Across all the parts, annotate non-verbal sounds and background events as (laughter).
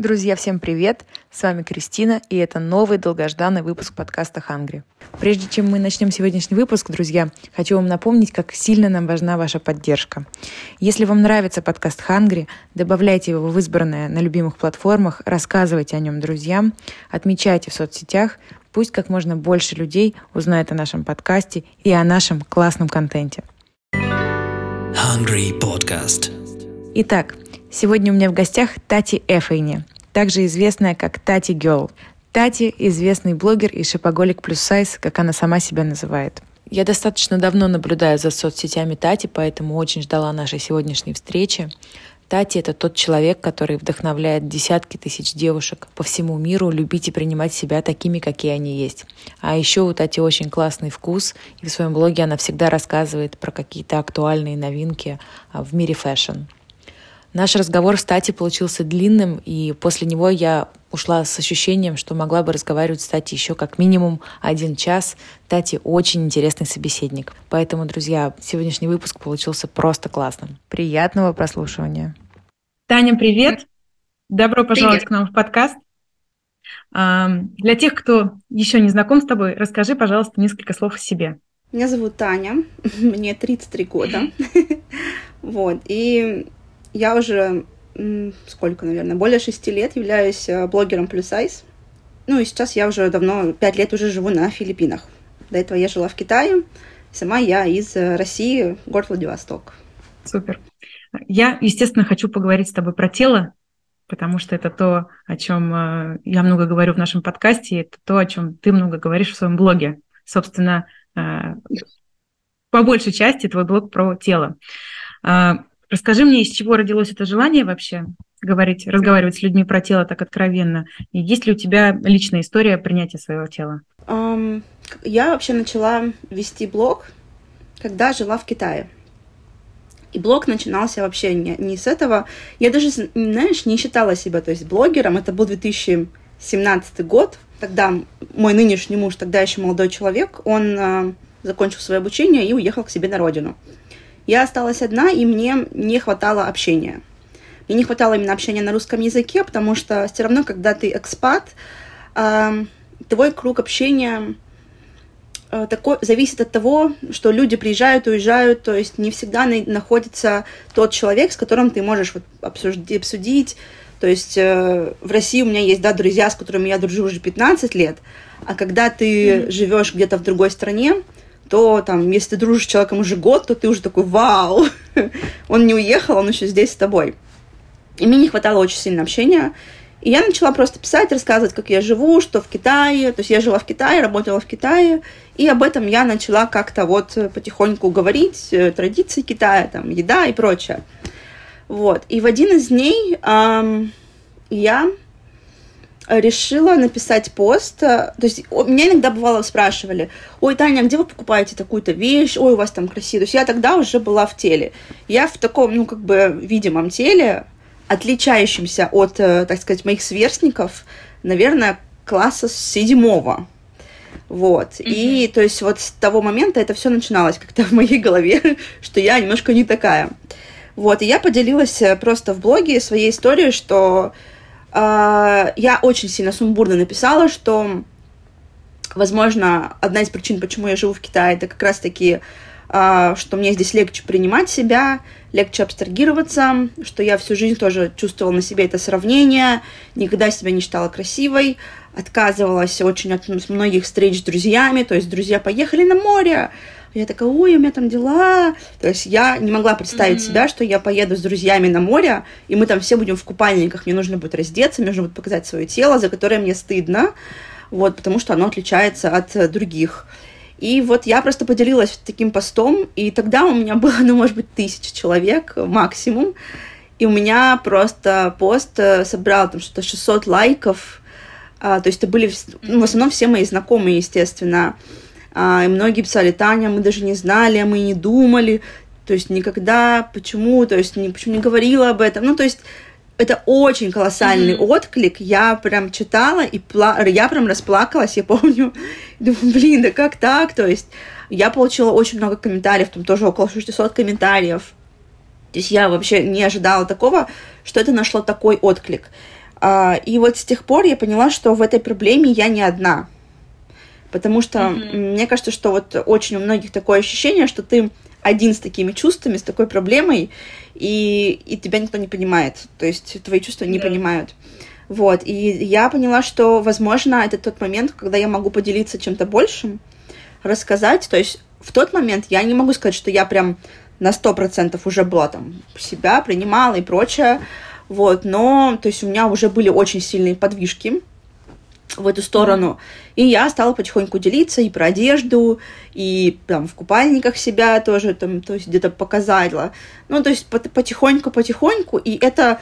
Друзья, всем привет! С вами Кристина, и это новый долгожданный выпуск подкаста «Хангри». Прежде чем мы начнем сегодняшний выпуск, друзья, хочу вам напомнить, как сильно нам важна ваша поддержка. Если вам нравится подкаст «Хангри», добавляйте его в избранное на любимых платформах, рассказывайте о нем друзьям, отмечайте в соцсетях, пусть как можно больше людей узнает о нашем подкасте и о нашем классном контенте. Hungry Podcast. Итак, Сегодня у меня в гостях Тати Эфейни, также известная как Тати Гелл. Тати – известный блогер и шипоголик плюс сайз, как она сама себя называет. Я достаточно давно наблюдаю за соцсетями Тати, поэтому очень ждала нашей сегодняшней встречи. Тати – это тот человек, который вдохновляет десятки тысяч девушек по всему миру любить и принимать себя такими, какие они есть. А еще у Тати очень классный вкус, и в своем блоге она всегда рассказывает про какие-то актуальные новинки а, в мире fashion. Наш разговор, кстати, получился длинным, и после него я ушла с ощущением, что могла бы разговаривать с Тати еще как минимум один час. Тати очень интересный собеседник. Поэтому, друзья, сегодняшний выпуск получился просто классным. Приятного прослушивания. Таня, привет! Добро пожаловать привет. к нам в подкаст. Для тех, кто еще не знаком с тобой, расскажи, пожалуйста, несколько слов о себе. Меня зовут Таня, (laughs) мне 33 года. (laughs) Вот, и я уже сколько, наверное, более шести лет являюсь э, блогером плюс сайз. Ну и сейчас я уже давно, пять лет уже живу на Филиппинах. До этого я жила в Китае. Сама я из э, России, город Владивосток. Супер. Я, естественно, хочу поговорить с тобой про тело, потому что это то, о чем э, я много говорю в нашем подкасте, это то, о чем ты много говоришь в своем блоге. Собственно, по большей части твой блог про тело. Расскажи мне, из чего родилось это желание вообще говорить, разговаривать с людьми про тело так откровенно? И есть ли у тебя личная история принятия своего тела? Um, я вообще начала вести блог, когда жила в Китае. И блог начинался вообще не, не с этого. Я даже, знаешь, не считала себя, то есть блогером. Это был 2017 год. Тогда мой нынешний муж, тогда еще молодой человек, он э, закончил свое обучение и уехал к себе на родину. Я осталась одна, и мне не хватало общения. Мне не хватало именно общения на русском языке, потому что все равно, когда ты экспат, твой круг общения э, такой, зависит от того, что люди приезжают, уезжают, то есть не всегда на, находится тот человек, с которым ты можешь вот, обсудить, обсудить. То есть э, в России у меня есть, да, друзья, с которыми я дружу уже 15 лет, а когда ты mm-hmm. живешь где-то в другой стране, то там, если ты дружишь с человеком уже год, то ты уже такой, вау, (laughs) он не уехал, он еще здесь с тобой. И мне не хватало очень сильно общения. И я начала просто писать, рассказывать, как я живу, что в Китае. То есть я жила в Китае, работала в Китае. И об этом я начала как-то вот потихоньку говорить, э, традиции Китая, там, еда и прочее. Вот. И в один из дней эм, я решила написать пост. Э, то есть меня иногда бывало спрашивали, ой, Таня, а где вы покупаете такую-то вещь? Ой, у вас там красиво. То есть я тогда уже была в теле. Я в таком, ну, как бы видимом теле, отличающемся от, э, так сказать, моих сверстников, наверное, класса седьмого. Вот. Mm-hmm. И то есть вот с того момента это все начиналось как-то в моей голове, (laughs) что я немножко не такая. Вот. И я поделилась э, просто в блоге своей историей, что а, я очень сильно сумбурно написала, что, возможно, одна из причин, почему я живу в Китае, это как раз-таки, а, что мне здесь легче принимать себя, легче абстрагироваться, что я всю жизнь тоже чувствовала на себе это сравнение, никогда себя не считала красивой, отказывалась очень от многих встреч с друзьями, то есть друзья поехали на море, я такая, ой, у меня там дела. То есть я не могла представить mm-hmm. себя, что я поеду с друзьями на море, и мы там все будем в купальниках, мне нужно будет раздеться, мне нужно будет показать свое тело, за которое мне стыдно, вот, потому что оно отличается от э, других. И вот я просто поделилась таким постом, и тогда у меня было, ну, может быть, тысяча человек максимум, и у меня просто пост э, собрал там что-то 600 лайков, а, то есть это были ну, в основном все мои знакомые, естественно, а, и многие писали, Таня, мы даже не знали, мы не думали, то есть никогда, почему, то есть почему не говорила об этом, ну, то есть это очень колоссальный mm-hmm. отклик. Я прям читала и пла... я прям расплакалась, я помню. (laughs) Думаю, блин, да как так? То есть я получила очень много комментариев, там тоже около 600 комментариев. То есть я вообще не ожидала такого, что это нашло такой отклик. А, и вот с тех пор я поняла, что в этой проблеме я не одна. Потому что mm-hmm. мне кажется, что вот очень у многих такое ощущение, что ты один с такими чувствами, с такой проблемой, и, и тебя никто не понимает. То есть твои чувства не yeah. понимают. Вот. И я поняла, что, возможно, это тот момент, когда я могу поделиться чем-то большим, рассказать. То есть в тот момент я не могу сказать, что я прям на сто процентов уже была там себя, принимала и прочее. Вот, но, то есть у меня уже были очень сильные подвижки в эту сторону. И я стала потихоньку делиться и про одежду, и там в купальниках себя тоже там, то есть где-то показала. Ну, то есть потихоньку-потихоньку, и это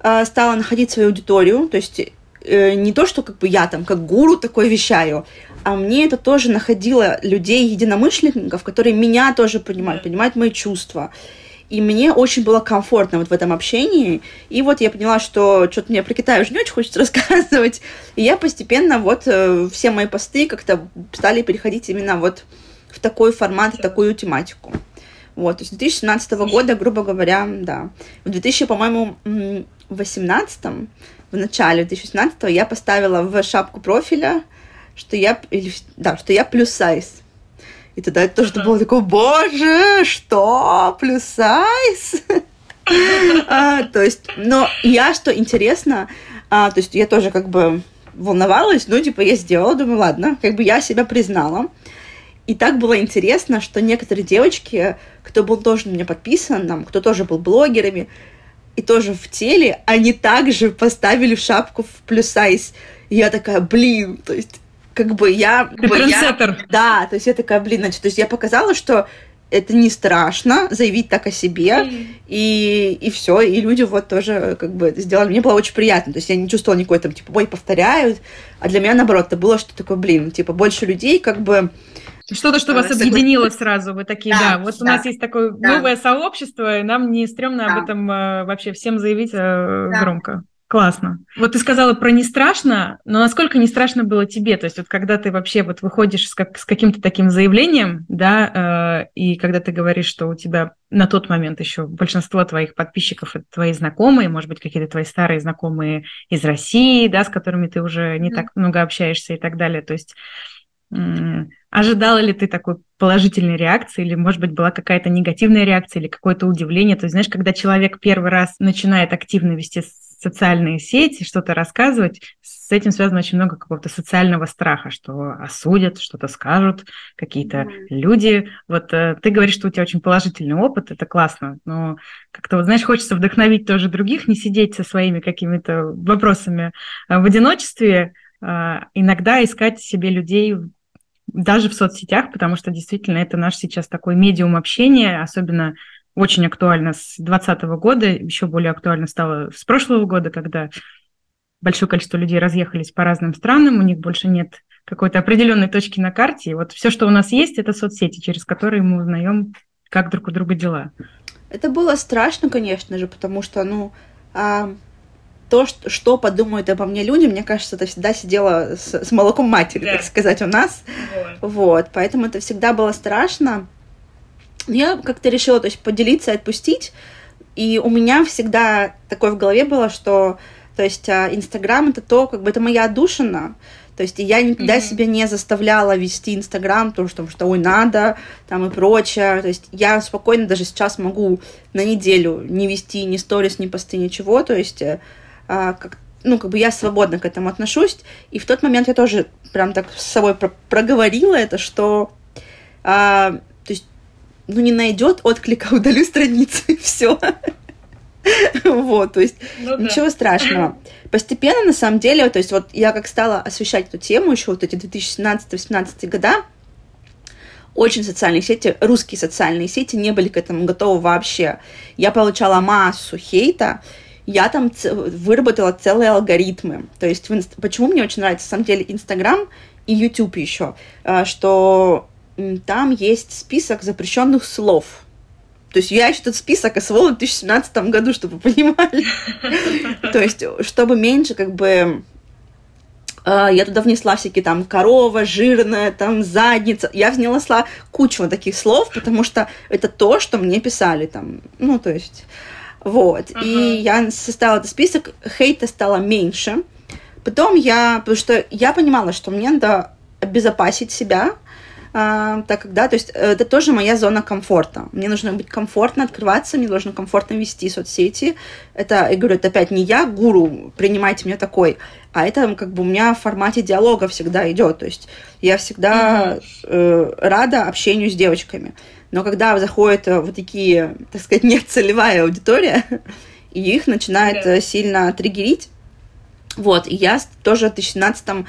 э, стало находить свою аудиторию, то есть э, не то, что как бы я там как гуру такой вещаю, а мне это тоже находило людей, единомышленников, которые меня тоже понимают, понимают мои чувства. И мне очень было комфортно вот в этом общении. И вот я поняла, что что-то мне про Китай уже не очень хочется (laughs) рассказывать. И я постепенно вот э, все мои посты как-то стали переходить именно вот в такой формат, в такую тематику. Вот, то есть с 2017 года, грубо говоря, да. В 2000, по-моему, 18 в начале 2017 я поставила в шапку профиля, что я, или, да, что я плюс сайз. И тогда это тоже было такое, боже, что, плюс сайз? а, то есть, но я, что интересно, а, то есть я тоже как бы волновалась, ну, типа, я сделала, думаю, ладно, как бы я себя признала. И так было интересно, что некоторые девочки, кто был тоже на меня подписан, там, кто тоже был блогерами, и тоже в теле, они также поставили в шапку в плюс сайз. И я такая, блин, то есть как бы я... Ты бы, я, да, то есть я такая, блин, значит, то есть я показала, что это не страшно заявить так о себе, и, и все, и люди вот тоже как бы это сделали. Мне было очень приятно, то есть я не чувствовала никакой там, типа, ой, повторяют, а для меня, наоборот, это было что такое, блин, типа, больше людей как бы что-то, что вас объединило сразу, вы такие, да, да вот да, у нас есть такое да. новое сообщество, и нам не стрёмно да. об этом э, вообще всем заявить э, да. громко. Классно. Вот ты сказала про не страшно, но насколько не страшно было тебе? То есть вот когда ты вообще вот выходишь с, как, с каким-то таким заявлением, да, э, и когда ты говоришь, что у тебя на тот момент еще большинство твоих подписчиков это твои знакомые, может быть, какие-то твои старые знакомые из России, да, с которыми ты уже не mm-hmm. так много общаешься и так далее. То есть Ожидала ли ты такой положительной реакции, или, может быть, была какая-то негативная реакция, или какое-то удивление? То есть, знаешь, когда человек первый раз начинает активно вести социальные сети, что-то рассказывать, с этим связано очень много какого-то социального страха, что осудят, что-то скажут, какие-то mm-hmm. люди. Вот э, ты говоришь, что у тебя очень положительный опыт, это классно, но как-то, вот, знаешь, хочется вдохновить тоже других, не сидеть со своими какими-то вопросами э, в одиночестве, э, иногда искать себе людей даже в соцсетях, потому что действительно это наш сейчас такой медиум общения, особенно очень актуально с 2020 года, еще более актуально стало с прошлого года, когда большое количество людей разъехались по разным странам, у них больше нет какой-то определенной точки на карте. И вот все, что у нас есть, это соцсети, через которые мы узнаем, как друг у друга дела. Это было страшно, конечно же, потому что, ну, а, то, что, что подумают обо мне люди, мне кажется, это всегда сидело с, с молоком матери, yeah. так сказать, у нас. Вот. вот, поэтому это всегда было страшно. Я как-то решила, то есть, поделиться отпустить. И у меня всегда такое в голове было, что, то есть, а, Инстаграм это то, как бы это моя отдушина. То есть я никогда mm-hmm. себя не заставляла вести Инстаграм, потому что, что ой, надо, там и прочее. То есть я спокойно даже сейчас могу на неделю не вести ни сторис, ни посты, ничего. То есть э, а, как, ну, как бы я свободно к этому отношусь. И в тот момент я тоже прям так с собой про проговорила это, что а, ну, не найдет отклика, (laughs) удалю страницы, все. Вот, то есть ну, ничего да. страшного. Постепенно, на самом деле, то есть вот я как стала освещать эту тему еще вот эти 2017-2018 года, очень социальные сети, русские социальные сети не были к этому готовы вообще. Я получала массу хейта, я там выработала целые алгоритмы. То есть, почему мне очень нравится, на самом деле, Инстаграм и YouTube еще, а, что там есть список запрещенных слов. То есть я еще этот список освоила в 2017 году, чтобы вы понимали. То есть, чтобы меньше как бы а, я туда внесла всякие там корова, жирная, там задница. Я внесла кучу таких слов, потому что это то, что мне писали там. Ну, то есть... Вот. Uh-huh. И я составила этот список, хейта стало меньше. Потом я, потому что я понимала, что мне надо обезопасить себя, так как, да, то есть э, это тоже моя зона комфорта. Мне нужно быть комфортно открываться, мне нужно комфортно вести соцсети. Это, я говорю, это опять не я, гуру, принимайте меня такой, а это как бы у меня в формате диалога всегда идет. То есть я всегда э, рада общению с девочками. Но когда заходит э, вот такие, так сказать, (laughs) не целевая аудитория, (laughs) и их начинает yeah. Э, сильно триггерить, вот, и я тоже в 2017 а,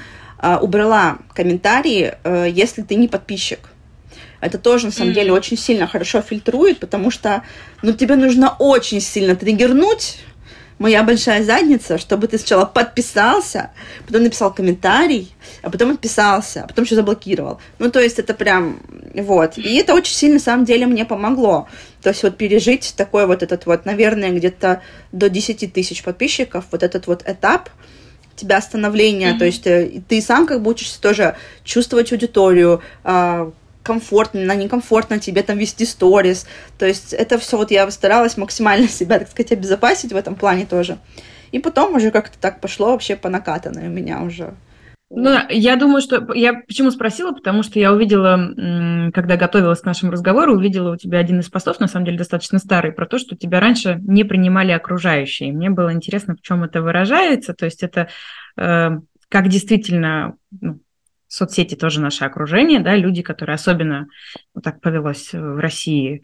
убрала комментарии, э, если ты не подписчик. Это тоже, на самом mm. деле, очень сильно хорошо фильтрует, потому что, ну, тебе нужно очень сильно триггернуть, моя большая задница, чтобы ты сначала подписался, потом написал комментарий, а потом отписался, а потом еще заблокировал. Ну, то есть это прям, вот. И это очень сильно, на самом деле, мне помогло. То есть вот пережить такой вот этот вот, наверное, где-то до 10 тысяч подписчиков, вот этот вот этап – тебя становления, mm-hmm. то есть э, ты сам как бы учишься тоже чувствовать аудиторию, э, комфортно, некомфортно тебе там вести сторис, то есть это все вот я старалась максимально (laughs) себя, так сказать, обезопасить в этом плане тоже. И потом уже как-то так пошло вообще по накатанной у меня уже. Ну, я думаю, что... Я почему спросила? Потому что я увидела, когда готовилась к нашему разговору, увидела у тебя один из постов, на самом деле достаточно старый, про то, что тебя раньше не принимали окружающие. Мне было интересно, в чем это выражается. То есть это э, как действительно... Ну, соцсети тоже наше окружение, да, люди, которые особенно, вот так повелось в России,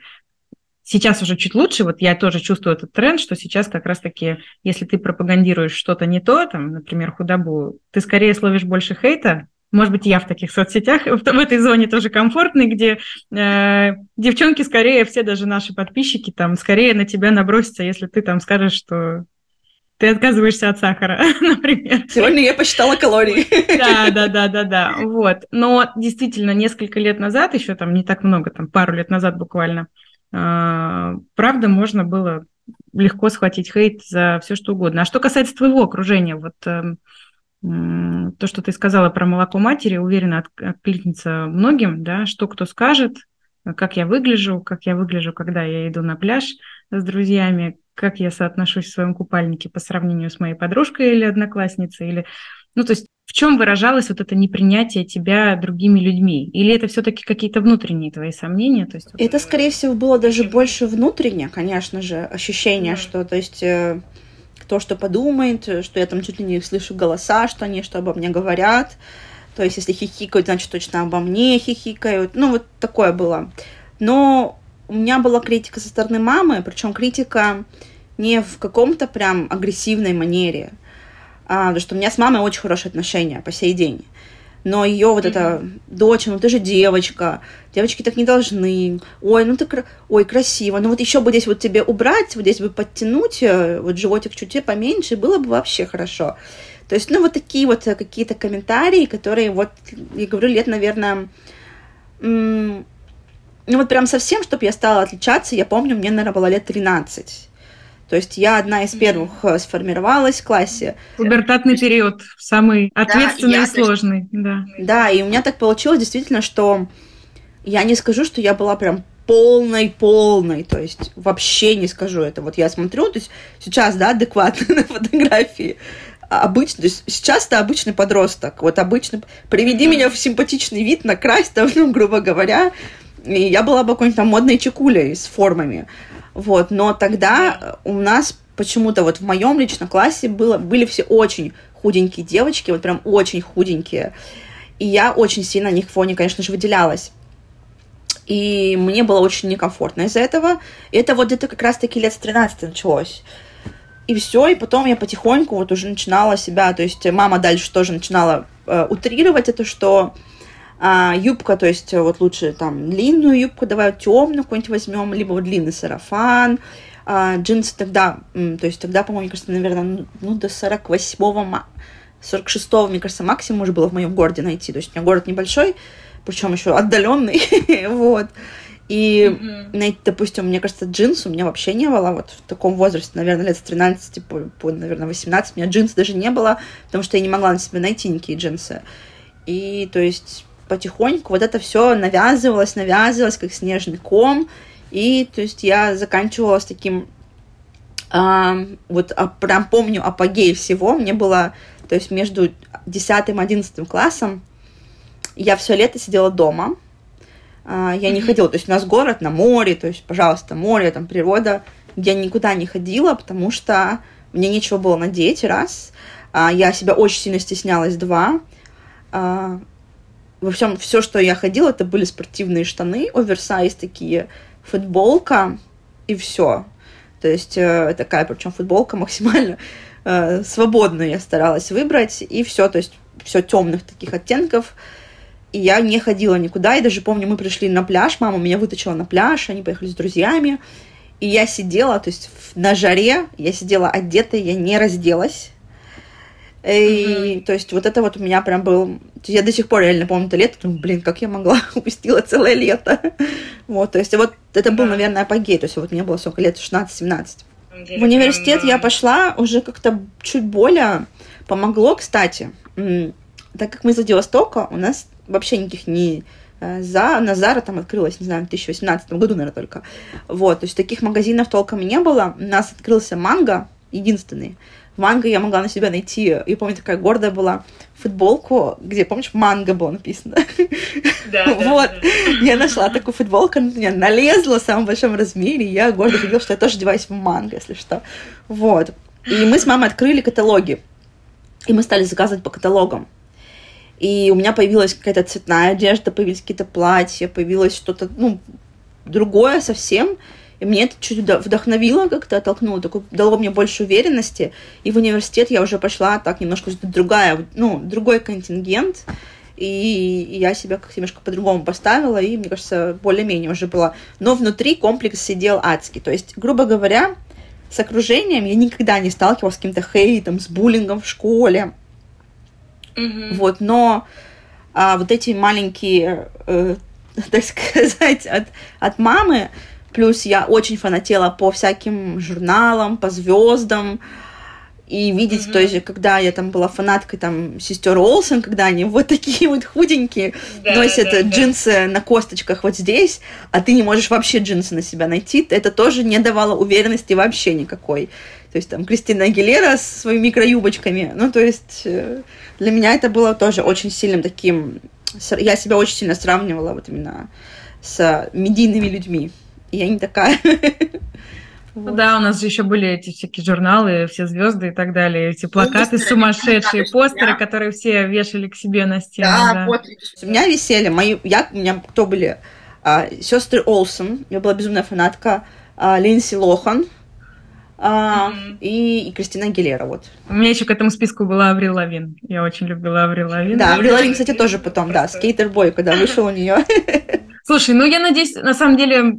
Сейчас уже чуть лучше, вот я тоже чувствую этот тренд, что сейчас как раз-таки, если ты пропагандируешь что-то не то, там, например, худобу, ты скорее словишь больше хейта, может быть, я в таких соцсетях, в, (laughs) в этой зоне тоже комфортной, где э, девчонки скорее, все даже наши подписчики, там, скорее на тебя набросятся, если ты там скажешь, что ты отказываешься от сахара, (laughs) например. Сегодня я посчитала калории. Да, да, да, да, да, вот. Но действительно, несколько лет назад, еще там не так много, там пару лет назад буквально, а, правда, можно было легко схватить хейт за все что угодно. А что касается твоего окружения, вот эм, то, что ты сказала про молоко матери, уверенно откликнется многим, да, что кто скажет, как я выгляжу, как я выгляжу, когда я иду на пляж с друзьями, как я соотношусь в своем купальнике по сравнению с моей подружкой или одноклассницей, или, ну, то есть в чем выражалось вот это непринятие тебя другими людьми? Или это все-таки какие-то внутренние твои сомнения? То есть, это, скорее всего, было даже больше внутреннее, конечно же, ощущение, что, то есть, э, кто что подумает, что я там чуть ли не слышу голоса, что они что обо мне говорят. То есть, если хихикают, значит, точно обо мне хихикают. Ну, вот такое было. Но у меня была критика со стороны мамы, причем критика не в каком-то прям агрессивной манере, потому что у меня с мамой очень хорошие отношения по сей день. Но ее вот mm-hmm. эта дочь, ну ты же девочка, девочки так не должны. Ой, ну ты, ой, красиво. Ну вот еще бы здесь вот тебе убрать, вот здесь бы подтянуть, э, вот животик чуть-чуть поменьше, было бы вообще хорошо. То есть, ну вот такие вот э, какие-то комментарии, которые вот, я говорю, лет, наверное, ну вот прям совсем, чтобы я стала отличаться, я помню, мне, наверное, было лет 13. То есть я одна из первых mm-hmm. сформировалась в классе. Пубертатный период, самый ответственный да, и сложный. Да. да, и у меня так получилось действительно, что я не скажу, что я была прям полной-полной, то есть вообще не скажу это. Вот я смотрю, то есть сейчас, да, адекватно (laughs) на фотографии, обычно, то есть сейчас это обычный подросток, вот обычно, приведи меня в симпатичный вид, накрась там, ну, (laughs) грубо говоря, и я была бы какой-нибудь там модной чекулей с формами. Вот, но тогда у нас почему-то вот в моем личном классе было, были все очень худенькие девочки, вот прям очень худенькие. И я очень сильно на них фоне, конечно же, выделялась. И мне было очень некомфортно из-за этого. И это вот где-то как раз-таки лет с 13 началось. И все, и потом я потихоньку вот уже начинала себя, то есть мама дальше тоже начинала э, утрировать это, что а, юбка, то есть вот лучше там длинную юбку, давай темную какую-нибудь возьмем, либо вот длинный сарафан. А, джинсы тогда, то есть тогда, по-моему, мне кажется, наверное, ну, до 48-го, 46-го, мне кажется, максимум уже было в моем городе найти. То есть у меня город небольшой, причем еще отдаленный, (laughs) вот. И mm-hmm. найти, допустим, мне кажется, джинсы у меня вообще не было вот в таком возрасте, наверное, лет с 13 по, по наверное, 18. У меня джинсы даже не было, потому что я не могла на себе найти никакие джинсы. И, то есть, потихоньку вот это все навязывалось, навязывалось, как снежный ком. И, то есть, я заканчивала с таким А, вот а, прям помню апогей всего. Мне было, то есть между 10 и 11 классом я все лето сидела дома. А, я не ходила, то есть у нас город на море, то есть, пожалуйста, море, там природа. Я никуда не ходила, потому что мне нечего было надеть, раз. А, я себя очень сильно стеснялась, два. Во всем, все, что я ходила, это были спортивные штаны, оверсайз такие, футболка и все. То есть э, такая, причем футболка максимально э, свободную я старалась выбрать, и все, то есть все темных таких оттенков. И я не ходила никуда, и даже помню, мы пришли на пляж, мама меня вытащила на пляж, они поехали с друзьями, и я сидела, то есть на жаре, я сидела одетая, я не разделась, и, mm-hmm. то есть вот это вот у меня прям был... Я до сих пор реально помню это лето, думаю, блин, как я могла, (laughs) упустила целое лето. вот, то есть вот это был, наверное, апогей, то есть вот мне было сколько лет, 16-17. В университет я пошла уже как-то чуть более помогло, кстати, так как мы из Владивостока, у нас вообще никаких не э, за Назара там открылась, не знаю, в 2018 году, наверное, только. Вот, то есть таких магазинов толком не было. У нас открылся Манго, единственный манго я могла на себя найти. Я помню, такая гордая была футболку, где, помнишь, манго было написано. Да, (laughs) вот. Да. (laughs) Я нашла такую футболку, она меня налезла в самом большом размере, и я гордо говорила, что я тоже одеваюсь в манго, если что. Вот. И мы с мамой открыли каталоги. И мы стали заказывать по каталогам. И у меня появилась какая-то цветная одежда, появились какие-то платья, появилось что-то, ну, другое совсем. И мне это чуть вдохновило как-то, оттолкнуло, такое, дало мне больше уверенности. И в университет я уже пошла так немножко другая, ну, другой контингент. И я себя как немножко по-другому поставила, и, мне кажется, более-менее уже было. Но внутри комплекс сидел адский. То есть, грубо говоря, с окружением я никогда не сталкивалась с каким-то хейтом, с буллингом в школе. Mm-hmm. Вот, но а, вот эти маленькие, э, (laughs) так сказать, от, от мамы, Плюс я очень фанатела по всяким журналам, по звездам. И видеть, mm-hmm. то есть, когда я там была фанаткой там сестер Олсен, когда они вот такие вот худенькие да, носят да, джинсы да. на косточках вот здесь, а ты не можешь вообще джинсы на себя найти, это тоже не давало уверенности вообще никакой. То есть там Кристина Агилера с своими микроюбочками. Ну, то есть э, для меня это было тоже очень сильным таким... Я себя очень сильно сравнивала вот именно с медийными людьми я не такая. (laughs) Вот. Да, у нас же еще были эти всякие журналы, все звезды и так далее, эти плакаты постеры, сумасшедшие, постеры, которые все вешали к себе на стену. Да, да. вот. У меня висели мои, я, у меня кто были? А, сестры Олсен, я была безумная фанатка, а, Линдси Лохан, а, mm-hmm. и, и Кристина Гилера, вот. У меня еще к этому списку была Аврил Лавин. Я очень любила Аврил Лавин. Да, Аврил Лавин, кстати, тоже потом, да, скейтер-бой, когда вышел у нее. (laughs) Слушай, ну я надеюсь, на самом деле,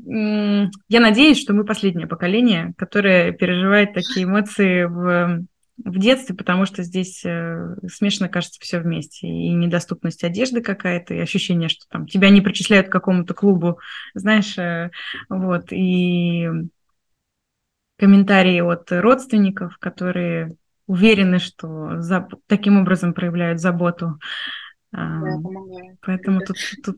я надеюсь, что мы последнее поколение, которое переживает такие эмоции в, в детстве, потому что здесь э, смешно кажется все вместе. И недоступность одежды какая-то, и ощущение, что там тебя не причисляют к какому-то клубу, знаешь, э, вот, и комментарии от родственников, которые уверены, что за, таким образом проявляют заботу. Да, Поэтому тут, тут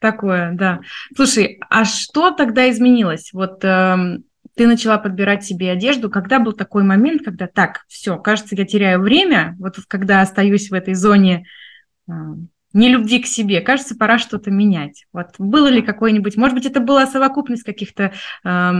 Такое, да. Слушай, а что тогда изменилось? Вот э, ты начала подбирать себе одежду. Когда был такой момент, когда так, все, кажется, я теряю время, вот когда остаюсь в этой зоне э, нелюбви к себе, кажется, пора что-то менять. Вот было ли какой-нибудь, может быть, это была совокупность каких-то э,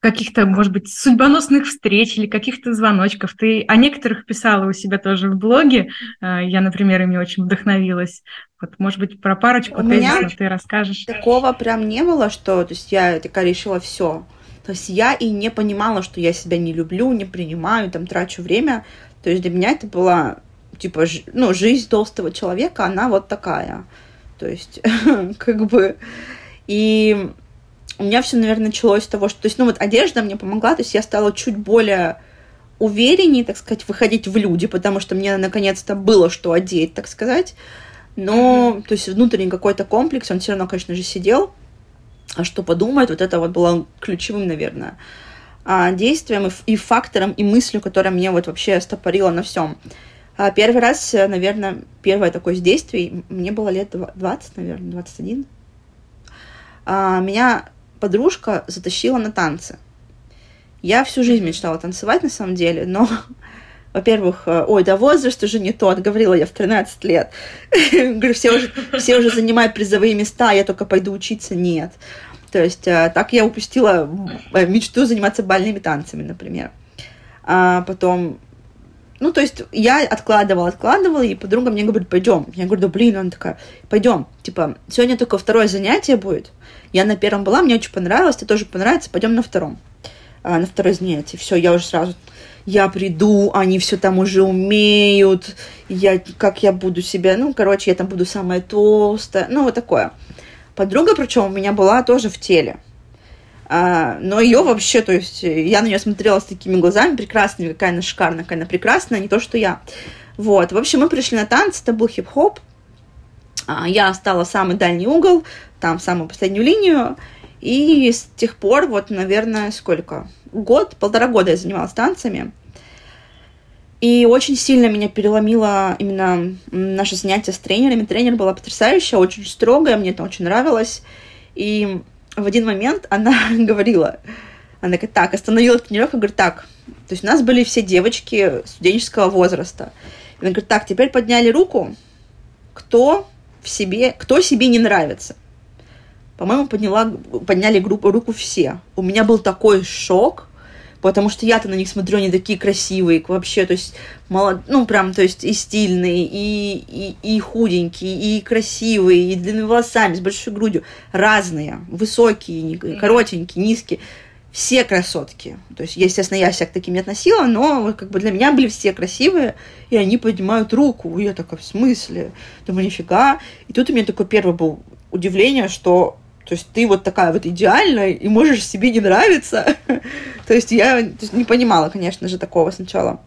каких-то, может быть, судьбоносных встреч или каких-то звоночков. Ты о некоторых писала у себя тоже в блоге. Э, я, например, ими очень вдохновилась. Вот, может быть, про парочку у тезисов ты расскажешь. Такого прям не было, что то есть я такая решила все. То есть я и не понимала, что я себя не люблю, не принимаю, там трачу время. То есть для меня это была типа, ну, жизнь толстого человека, она вот такая. То есть, (laughs) как бы... И у меня все, наверное, началось с того, что, то есть, ну, вот одежда мне помогла, то есть я стала чуть более увереннее, так сказать, выходить в люди, потому что мне наконец-то было что одеть, так сказать. Но, mm-hmm. то есть, внутренний какой-то комплекс, он все равно, конечно же, сидел. А что подумает, вот это вот было ключевым, наверное, а, действием и, и фактором, и мыслью, которая мне вот вообще стопорила на всем. А первый раз, наверное, первое такое из действий, мне было лет 20, наверное, 21. А, меня подружка затащила на танцы. Я всю жизнь мечтала танцевать, на самом деле, но (laughs) во-первых, э, ой, да возраст уже не тот, говорила я в 13 лет. (laughs) Говорю, все уже, все уже занимают призовые места, я только пойду учиться, нет. То есть э, так я упустила э, мечту заниматься бальными танцами, например. А потом, ну, то есть я откладывала, откладывала, и подруга мне говорит, пойдем. Я говорю, да блин, она такая, пойдем. Типа, сегодня только второе занятие будет. Я на первом была, мне очень понравилось, тебе тоже понравится, пойдем на втором. А, на второе занятие. Все, я уже сразу я приду, они все там уже умеют, я, как я буду себя, ну, короче, я там буду самая толстая, ну, вот такое. Подруга, причем, у меня была тоже в теле. А, но ее вообще, то есть, я на нее смотрела с такими глазами прекрасными, какая она шикарная, какая она прекрасная, не то, что я. Вот, в общем, мы пришли на танцы, это был хип-хоп. А, я стала самый дальний угол, там самую последнюю линию, и с тех пор, вот, наверное, сколько? Год, полтора года я занималась танцами. И очень сильно меня переломило именно наше занятие с тренерами. Тренер была потрясающая, очень строгая, мне это очень нравилось. И в один момент она (laughs) говорила, она говорит, так, остановила тренировку, говорит, так, то есть у нас были все девочки студенческого возраста. И она говорит, так, теперь подняли руку, кто в себе, кто себе не нравится. По-моему, подняла, подняли группу, руку все. У меня был такой шок, потому что я-то на них смотрю, они такие красивые, вообще, то есть, молод... ну, прям, то есть, и стильные, и, и, и худенькие, и красивые, и длинными волосами, с большой грудью, разные, высокие, коротенькие, низкие, все красотки. То есть, естественно, я себя к таким не относила, но как бы для меня были все красивые, и они поднимают руку. И я такая, в смысле? Думаю, нифига. И тут у меня такое первое было удивление, что то есть ты вот такая вот идеальная и можешь себе не нравиться. (laughs) то есть я не понимала, конечно же, такого сначала.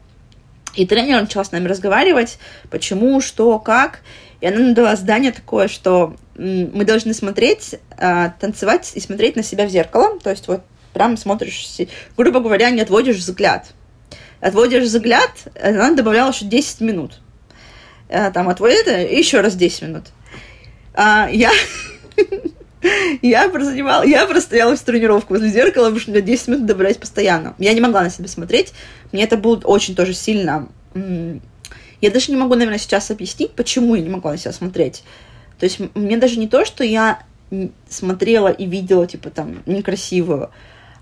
И тренер начал с нами разговаривать, почему, что, как. И она нам дала задание такое, что мы должны смотреть, а, танцевать и смотреть на себя в зеркало. То есть вот прям смотришь, грубо говоря, не отводишь взгляд. Отводишь взгляд, она добавляла еще 10 минут. А, там отводит еще раз 10 минут. А, я (laughs) Я прозанимала, я простояла всю тренировку возле зеркала, потому что меня 10 минут добавлять постоянно. Я не могла на себя смотреть. Мне это было очень тоже сильно... Я даже не могу, наверное, сейчас объяснить, почему я не могла на себя смотреть. То есть мне даже не то, что я смотрела и видела, типа, там, некрасивую,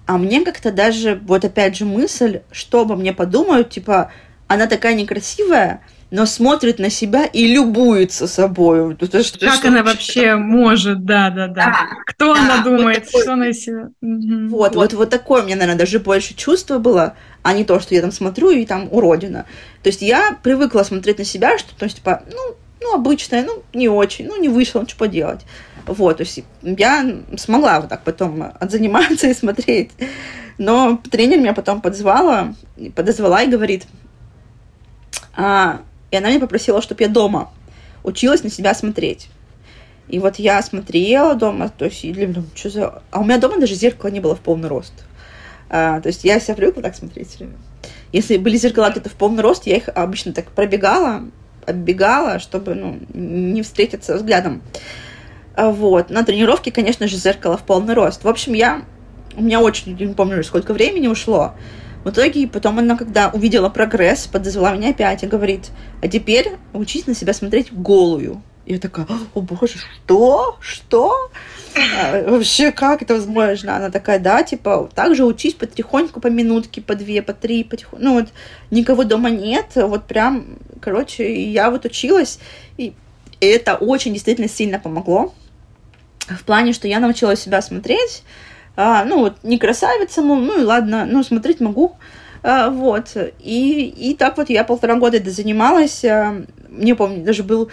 а мне как-то даже, вот опять же, мысль, что обо мне подумают, типа, она такая некрасивая, но смотрит на себя и любуется собой. Это что, как что, она вообще может, да, да, да. Кто да, она думает, вот такой, что она себя... Вот, вот, вот, вот такое мне, наверное, даже больше чувство было, а не то, что я там смотрю и там уродина. То есть я привыкла смотреть на себя, что, то есть, типа, ну, ну, обычная, ну, не очень, ну, не вышло, ну, что поделать. Вот, то есть я смогла вот так потом отзаниматься и смотреть. Но тренер меня потом подзвала, подозвала и говорит, а, и она меня попросила, чтобы я дома училась на себя смотреть. И вот я смотрела дома, то есть, и думаю, что за... А у меня дома даже зеркала не было в полный рост. А, то есть я себя привыкла так смотреть все время. Если были зеркала где-то в полный рост, я их обычно так пробегала, оббегала, чтобы ну, не встретиться взглядом. А, вот. На тренировке, конечно же, зеркало в полный рост. В общем, я... У меня очень, не помню, сколько времени ушло. В итоге потом она, когда увидела прогресс, подозвала меня опять и говорит, а теперь учись на себя смотреть голую. Я такая, о боже, что? Что? А, вообще, как это возможно? Она такая, да, типа, также учись потихоньку, по минутке, по две, по три, потихоньку. Ну вот, никого дома нет, вот прям, короче, я вот училась, и это очень действительно сильно помогло. В плане, что я научилась себя смотреть, а, ну, вот, не красавица, мол, ну и ладно, ну, смотреть могу. А, вот. И, и так вот я полтора года это занималась. А, мне помню, даже был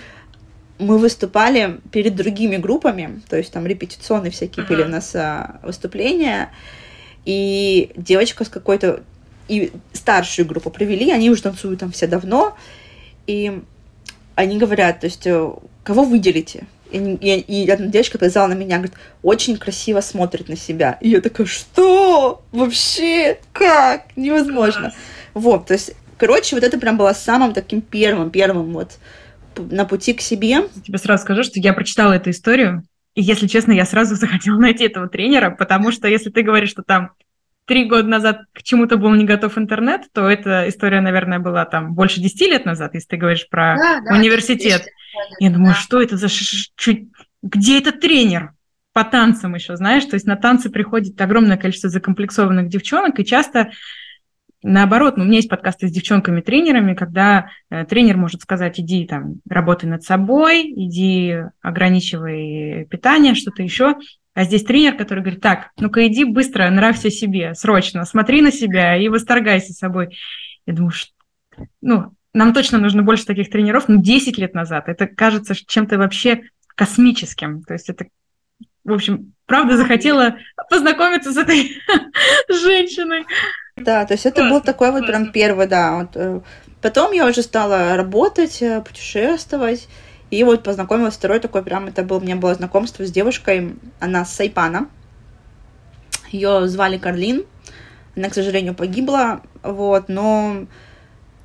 мы выступали перед другими группами, то есть там репетиционные всякие uh-huh. были у нас а, выступления, и девочка с какой-то и старшую группу провели, они уже танцуют там все давно, и они говорят, то есть кого выделите? И, и, и одна девочка показала на меня, говорит, очень красиво смотрит на себя. И я такая, что? Вообще? Как? Невозможно. Вот, то есть, короче, вот это прям было самым таким первым, первым вот на пути к себе. Я тебе сразу скажу, что я прочитала эту историю, и, если честно, я сразу (laughs) захотела найти этого тренера, потому что если ты говоришь, что там три года назад к чему-то был не готов интернет, то эта история, наверное, была там больше десяти лет назад, если ты говоришь про да, да, университет. Я думаю, да. что это за чуть где этот тренер? По танцам еще, знаешь, то есть на танцы приходит огромное количество закомплексованных девчонок, и часто Наоборот, ну, у меня есть подкасты с девчонками-тренерами, когда э, тренер может сказать, иди там, работай над собой, иди ограничивай питание, что-то еще. А здесь тренер, который говорит, так, ну-ка иди быстро, нравься себе, срочно, смотри на себя и восторгайся собой. Я думаю, что, ну, нам точно нужно больше таких тренеров, ну, 10 лет назад. Это кажется чем-то вообще космическим. То есть это, в общем, правда захотела познакомиться с этой (laughs) женщиной. Да, то есть это был такой вот прям первый, да. Вот. Э, потом я уже стала работать, э, путешествовать. И вот познакомилась второй такой прям, это был, у меня было знакомство с девушкой, она с Сайпана. Ее звали Карлин. Она, к сожалению, погибла, вот, но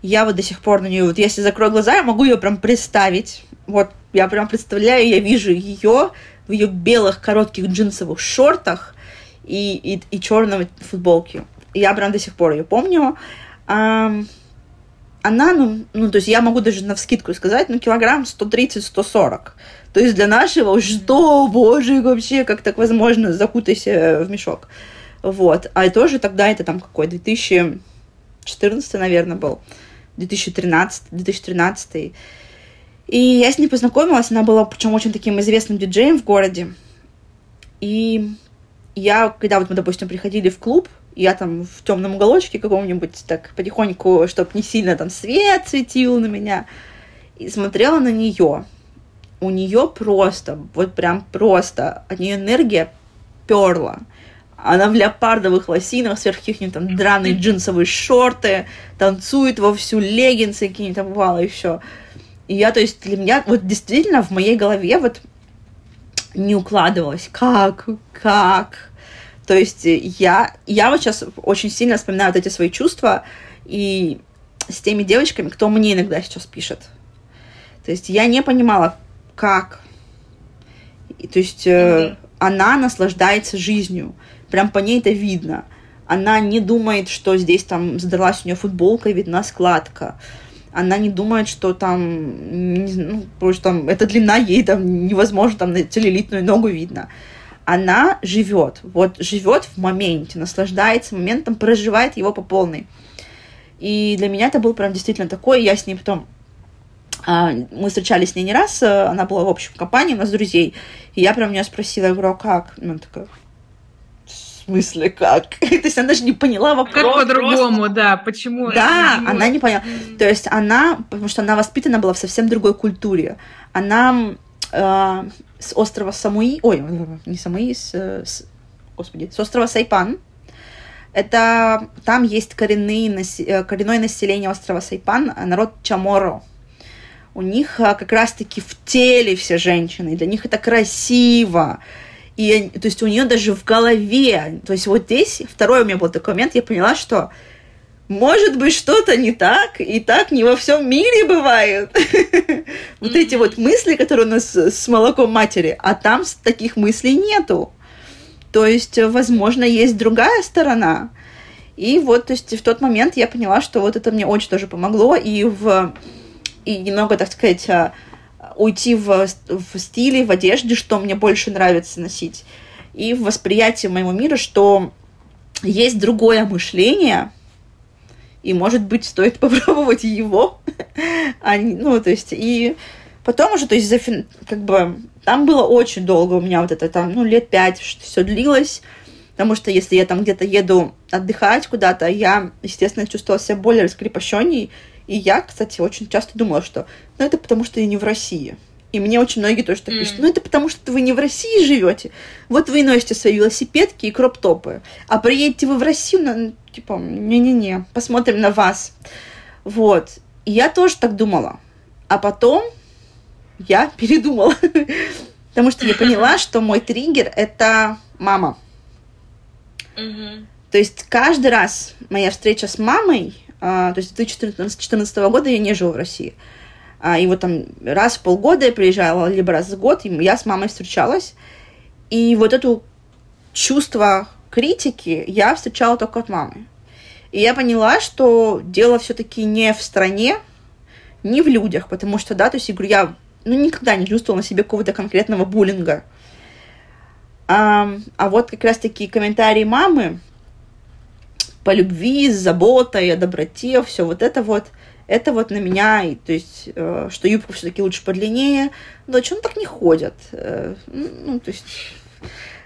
я вот до сих пор на нее, вот если закрою глаза, я могу ее прям представить. Вот, я прям представляю, я вижу ее в ее белых коротких джинсовых шортах и, и, и черной футболке. Я прям до сих пор ее помню. А, она, ну, ну, то есть я могу даже на вскидку сказать, ну, килограмм 130-140. То есть для нашего, что, боже, вообще, как так возможно, закутайся в мешок. Вот. А тоже тогда это там какой, 2014, наверное, был. 2013, 2013. И я с ней познакомилась, она была, причем, очень таким известным диджеем в городе. И я, когда вот мы, допустим, приходили в клуб, я там в темном уголочке каком-нибудь так потихоньку, чтобы не сильно там свет светил на меня, и смотрела на нее. У нее просто, вот прям просто, от нее энергия перла. Она в леопардовых лосинах, сверх каких-нибудь там драные джинсовые шорты, танцует во всю леггинсы какие-нибудь там бывало еще. И я, то есть, для меня, вот действительно в моей голове вот не укладывалось, как, как, то есть я, я вот сейчас очень сильно вспоминаю вот эти свои чувства и с теми девочками, кто мне иногда сейчас пишет. То есть я не понимала, как. И, то есть mm-hmm. она наслаждается жизнью. Прям по ней это видно. Она не думает, что здесь там задралась у нее футболка и видна складка. Она не думает, что там, ну, потому что там эта длина ей там невозможно, там на целлюлитную ногу видно она живет, вот живет в моменте, наслаждается моментом, проживает его по полной. И для меня это был прям действительно такой, я с ней потом а, мы встречались с ней не раз, э, она была в общем компании, у нас друзей. И я прям меня спросила, я говорю, а как? Ну, такая, смысле как? (laughs) То есть она даже не поняла вопрос. Как по-другому, да, почему? Да, почему? она не поняла. То есть она, потому что она воспитана была в совсем другой культуре. Она э, с острова Самуи, ой, не Самуи, с, с, господи, с острова Сайпан. Это там есть коренные, э, коренное население острова Сайпан, народ Чаморо. У них а, как раз-таки в теле все женщины, для них это красиво. И, то есть у нее даже в голове, то есть вот здесь, второй у меня был такой момент, я поняла, что может быть, что-то не так, и так не во всем мире бывает. (laughs) Вот эти вот мысли, которые у нас с молоком матери, а там таких мыслей нету. То есть, возможно, есть другая сторона. И вот, то есть, в тот момент я поняла, что вот это мне очень тоже помогло, и в и немного, так сказать, а, уйти в, в стиле, в одежде, что мне больше нравится носить, и в восприятии моего мира, что есть другое мышление, и, может быть, стоит (laughs) попробовать его. (laughs) а, ну, то есть, и потом уже, то есть, зафин... как бы, там было очень долго у меня вот это, там, ну, лет пять все длилось, потому что если я там где-то еду отдыхать куда-то, я, естественно, чувствовала себя более раскрепощенней, и я, кстати, очень часто думала, что, ну, это потому что я не в России. И мне очень многие тоже так пишут, ну это потому что вы не в России живете. Вот вы носите свои велосипедки и кроп-топы. А приедете вы в Россию, ну, типа, не-не-не, посмотрим на вас. Вот. И я тоже так думала. А потом я (laughs) передумала. Потому что я поняла, (laughs) что мой триггер — это мама. То есть каждый раз моя встреча с мамой, то есть 2014 года я не жила в России, а, и вот там раз в полгода я приезжала, либо раз в год, и я с мамой встречалась. И вот это чувство критики я встречала только от мамы. И я поняла, что дело все-таки не в стране, не в людях, потому что, да, то есть, я говорю, я ну, никогда не чувствовала на себе какого-то конкретного буллинга. А, а вот как раз такие комментарии мамы по любви, с заботой, о доброте, все вот это вот, это вот на меня, и, то есть, э, что юбка все-таки лучше подлиннее, дочь, он так не ходят. Э, ну, то есть,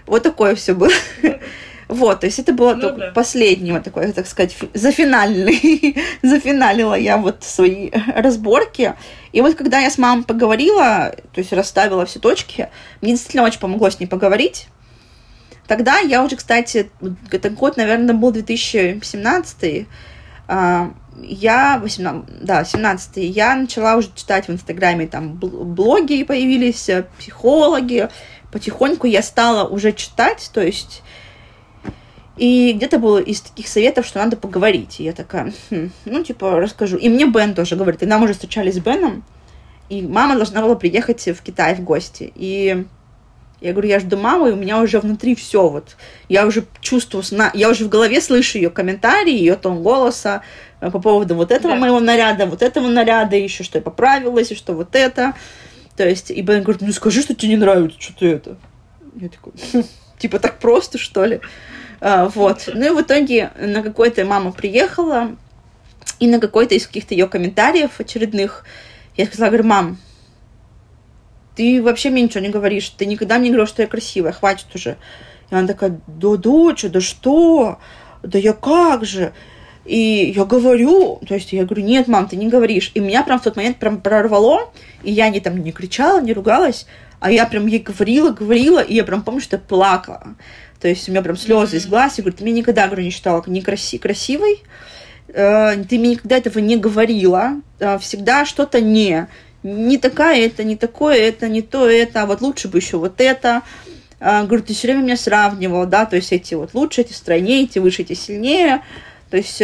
вот такое все было. (laughs) Вот, то есть это было ну, да. последнее вот такое, так сказать, зафинальный, (laughs) зафиналила я вот свои разборки. И вот когда я с мамой поговорила, то есть расставила все точки, мне действительно очень помогло с ней поговорить. Тогда я уже, кстати, это год, наверное, был 2017 а, я 18, да, 17 я начала уже читать в Инстаграме, там блоги появились, э, психологи, потихоньку я стала уже читать, то есть и где-то было из таких советов, что надо поговорить. И я такая, хм, ну, типа, расскажу. И мне Бен тоже говорит, и нам уже встречались с Беном, и мама должна была приехать в Китай в гости. И я говорю, я жду маму, и у меня уже внутри все вот. Я уже чувствую, я уже в голове слышу ее комментарии, ее тон голоса э, по поводу вот этого да. моего наряда, вот этого наряда, еще что я поправилась, и что вот это. То есть, и Бен говорит, ну скажи, что тебе не нравится, что ты это. Я такой, «Хм, (laughs) типа так просто, что ли? А, вот. Ну и в итоге на какой-то мама приехала, и на какой-то из каких-то ее комментариев очередных я сказала, говорю, мам, ты вообще мне ничего не говоришь, ты никогда мне не говорила, что я красивая, хватит уже. И она такая, да, доча, да что? Да я как же? И я говорю, то есть я говорю, нет, мам, ты не говоришь. И меня прям в тот момент прям прорвало, и я не там не кричала, не ругалась, а я прям ей говорила, говорила, и я прям помню, что я плакала. То есть у меня прям слезы из глаз. Я говорю, ты меня никогда, говорю, не считала не краси красивой. Э, ты мне никогда этого не говорила. Э, всегда что-то не. Не такая это, не такое это, не то это. А вот лучше бы еще вот это. Э, говорю, ты все время меня сравнивала, да, то есть эти вот лучше, эти стройнее, эти выше, эти сильнее. То есть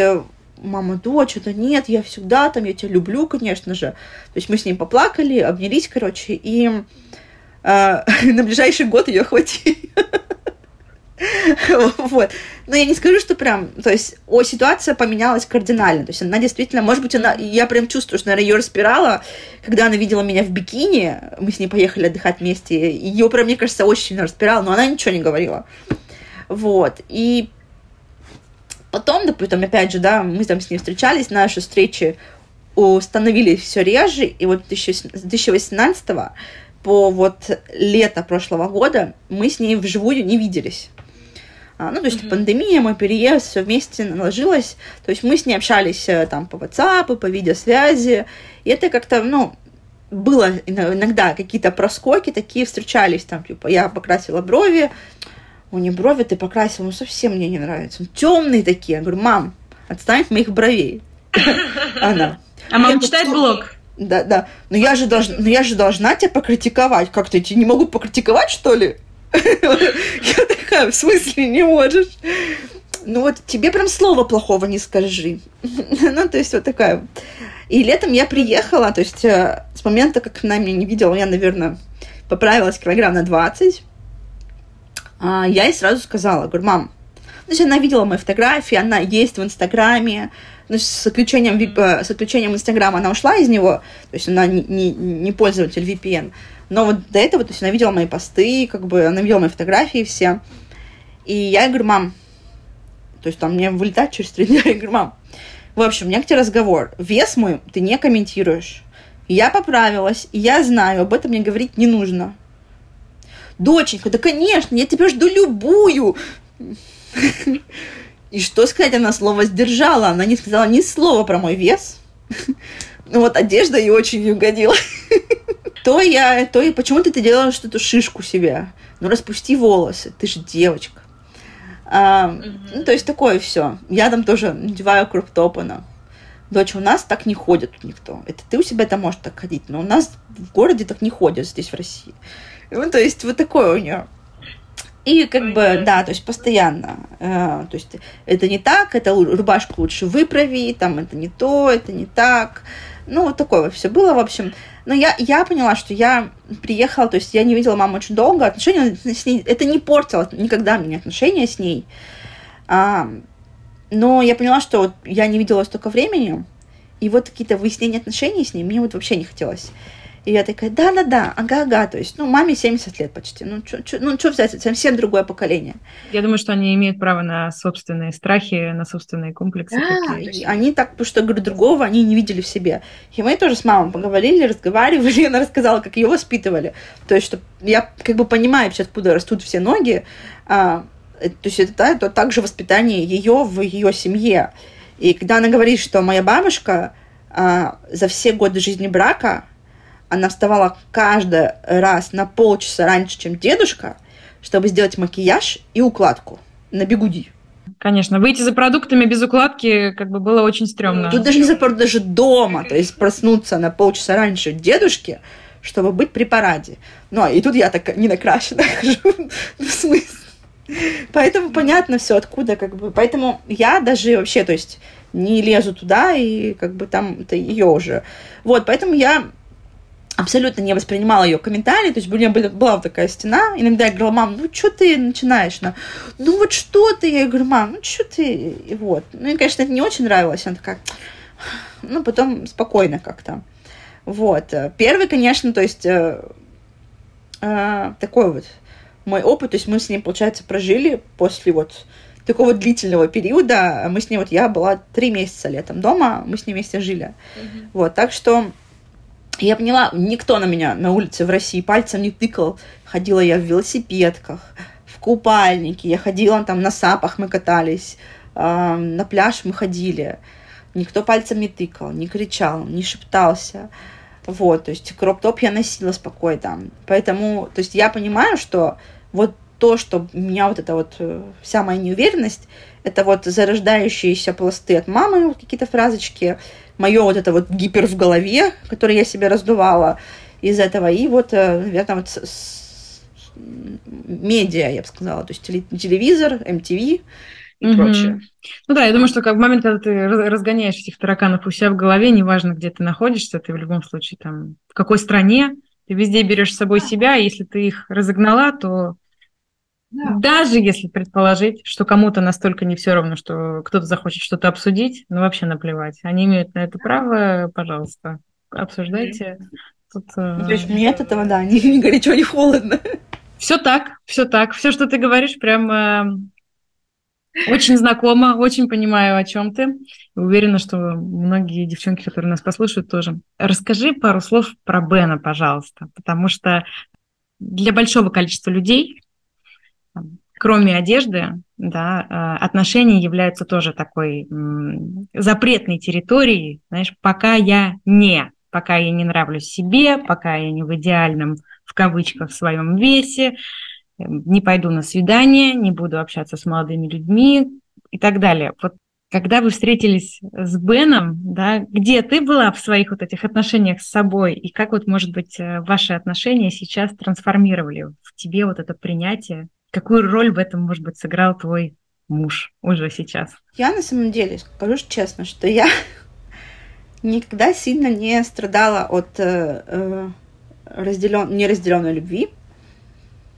мама, дочь, это нет, я всегда там, я тебя люблю, конечно же. То есть мы с ним поплакали, обнялись, короче, и э, (laughs) на ближайший год ее хватило. (laughs) Вот. Но я не скажу, что прям, то есть, о, ситуация поменялась кардинально. То есть она действительно, может быть, она, я прям чувствую, что, наверное, ее распирала, когда она видела меня в бикини, мы с ней поехали отдыхать вместе, ее прям, мне кажется, очень сильно распирала, но она ничего не говорила. Вот. И потом, допустим, опять же, да, мы там с ней встречались, наши встречи установились все реже, и вот с 2018 по вот лето прошлого года мы с ней вживую не виделись. А, ну, то есть mm-hmm. пандемия, мой переезд, все вместе наложилось. То есть мы с ней общались э, там по WhatsApp, по видеосвязи. И это как-то, ну, было иногда какие-то проскоки такие встречались, там, типа, я покрасила брови, у нее брови ты покрасила, ну, совсем мне не нравится. Темные такие. Я говорю, мам, отстань от моих бровей. (laughs) Она. А мама читает блог? Да, да. Но я же должна, но я же должна тебя покритиковать. Как-то я не могу покритиковать, что ли? Я такая, в смысле не можешь? Ну вот тебе прям слова плохого не скажи. (laughs) Ну, то есть вот такая. И летом я приехала, то есть э, с момента, как она меня не видела, я, наверное, поправилась килограмм на 20. А, я ей сразу сказала, говорю, мам, то есть она видела мои фотографии, она есть в Инстаграме, но с отключением, с отключением Инстаграма она ушла из него, то есть она не, не, не пользователь VPN. Но вот до этого, то есть она видела мои посты, как бы она видела мои фотографии все. И я говорю, мам, то есть там мне вылетать через три дня, (laughs) я говорю, мам, в общем, у меня к тебе разговор. Вес мой ты не комментируешь. Я поправилась, и я знаю, об этом мне говорить не нужно. Доченька, да конечно, я тебя жду любую. (laughs) И что сказать, она слово сдержала. Она не сказала ни слова про мой вес. Ну (laughs) вот одежда ей очень не угодила. (laughs) То я, то и почему ты ты делаешь что-то шишку себе? Ну распусти волосы, ты же девочка. А, mm-hmm. ну, то есть такое все. Я там тоже надеваю круптопы на. Дочь, у нас так не ходит никто. Это ты у себя там можешь так ходить, но у нас в городе так не ходят здесь, в России. Ну, то есть вот такое у нее. И как бы, да, то есть постоянно. Э, то есть это не так, это рубашку лучше выправи, там это не то, это не так. Ну, вот такое все было, в общем. Но я, я поняла, что я приехала, то есть я не видела маму очень долго, отношения с ней, это не портило никогда мне отношения с ней. А, но я поняла, что вот я не видела столько времени, и вот какие-то выяснения отношений с ней мне вот вообще не хотелось. И я такая, да-да-да, ага-ага, то есть, ну, маме 70 лет почти, ну, что ну, взять, это совсем другое поколение. Я думаю, что они имеют право на собственные страхи, на собственные комплексы. Да, и они так, потому что, говорю, другого они не видели в себе. И мы тоже с мамой поговорили, разговаривали, и (laughs) она рассказала, как ее воспитывали. То есть, что я как бы понимаю вообще, откуда растут все ноги, а, то есть это, да, это также воспитание ее в ее семье. И когда она говорит, что моя бабушка а, за все годы жизни брака она вставала каждый раз на полчаса раньше, чем дедушка, чтобы сделать макияж и укладку на бегуди. Конечно, выйти за продуктами без укладки как бы было очень стрёмно. Тут даже не за даже дома, то есть проснуться на полчаса раньше дедушки, чтобы быть при параде. Ну, и тут я так не накрашена (laughs) хожу. в смысле? Поэтому понятно все откуда, как бы. Поэтому я даже вообще, то есть, не лезу туда, и как бы там это ее уже. Вот, поэтому я абсолютно не воспринимала ее комментарии, то есть у меня была, вот такая стена, иногда я говорила, мам, ну что ты начинаешь? Ну, ну вот что ты? Я говорю, мам, ну что ты? И вот. Ну и, конечно, это не очень нравилось, она такая, ну потом спокойно как-то. Вот. Первый, конечно, то есть э, э, такой вот мой опыт, то есть мы с ней, получается, прожили после вот такого длительного периода. Мы с ней, вот я была три месяца летом дома, мы с ней вместе жили. Mm-hmm. Вот, так что я поняла, никто на меня на улице в России пальцем не тыкал. Ходила я в велосипедках, в купальнике, я ходила там на сапах, мы катались, э, на пляж мы ходили. Никто пальцем не тыкал, не кричал, не шептался. Вот, то есть кроп-топ я носила спокойно. Поэтому, то есть я понимаю, что вот то, что меня вот эта вот э, вся моя неуверенность, это вот зарождающиеся пласты от мамы, вот какие-то фразочки, мое вот это вот гипер в голове, который я себе раздувала из этого, и вот, э, наверное, вот с, с, медиа, я бы сказала, то есть телевизор, MTV и mm-hmm. прочее. Ну да, я думаю, что как в момент, когда ты разгоняешь этих тараканов у себя в голове, неважно, где ты находишься, ты в любом случае там, в какой стране, ты везде берешь с собой себя, и если ты их разогнала, то да. Даже если предположить, что кому-то настолько не все равно, что кто-то захочет что-то обсудить, ну вообще наплевать. Они имеют на это право, пожалуйста, обсуждайте. Тут, ну, то есть мне от этого, да, (laughs) не, не горячо, не холодно. Все так, все так. Все, что ты говоришь, прям э, очень знакомо, очень понимаю, о чем ты. Уверена, что многие девчонки, которые нас послушают, тоже. Расскажи пару слов про Бена, пожалуйста, потому что для большого количества людей кроме одежды, да, э, отношения являются тоже такой запретной территорией, знаешь, пока я не, пока я не нравлюсь себе, пока я не в идеальном, в кавычках, своем весе, э, не пойду на свидание, не буду общаться с молодыми людьми и так далее. Вот когда вы встретились с Беном, да, где ты была в своих вот этих отношениях с собой, и как вот, может быть, э, ваши отношения сейчас трансформировали в тебе вот это принятие Какую роль в этом, может быть, сыграл твой муж уже сейчас? Я на самом деле скажу честно, что я (laughs) никогда сильно не страдала от э, э разделен... неразделенной любви.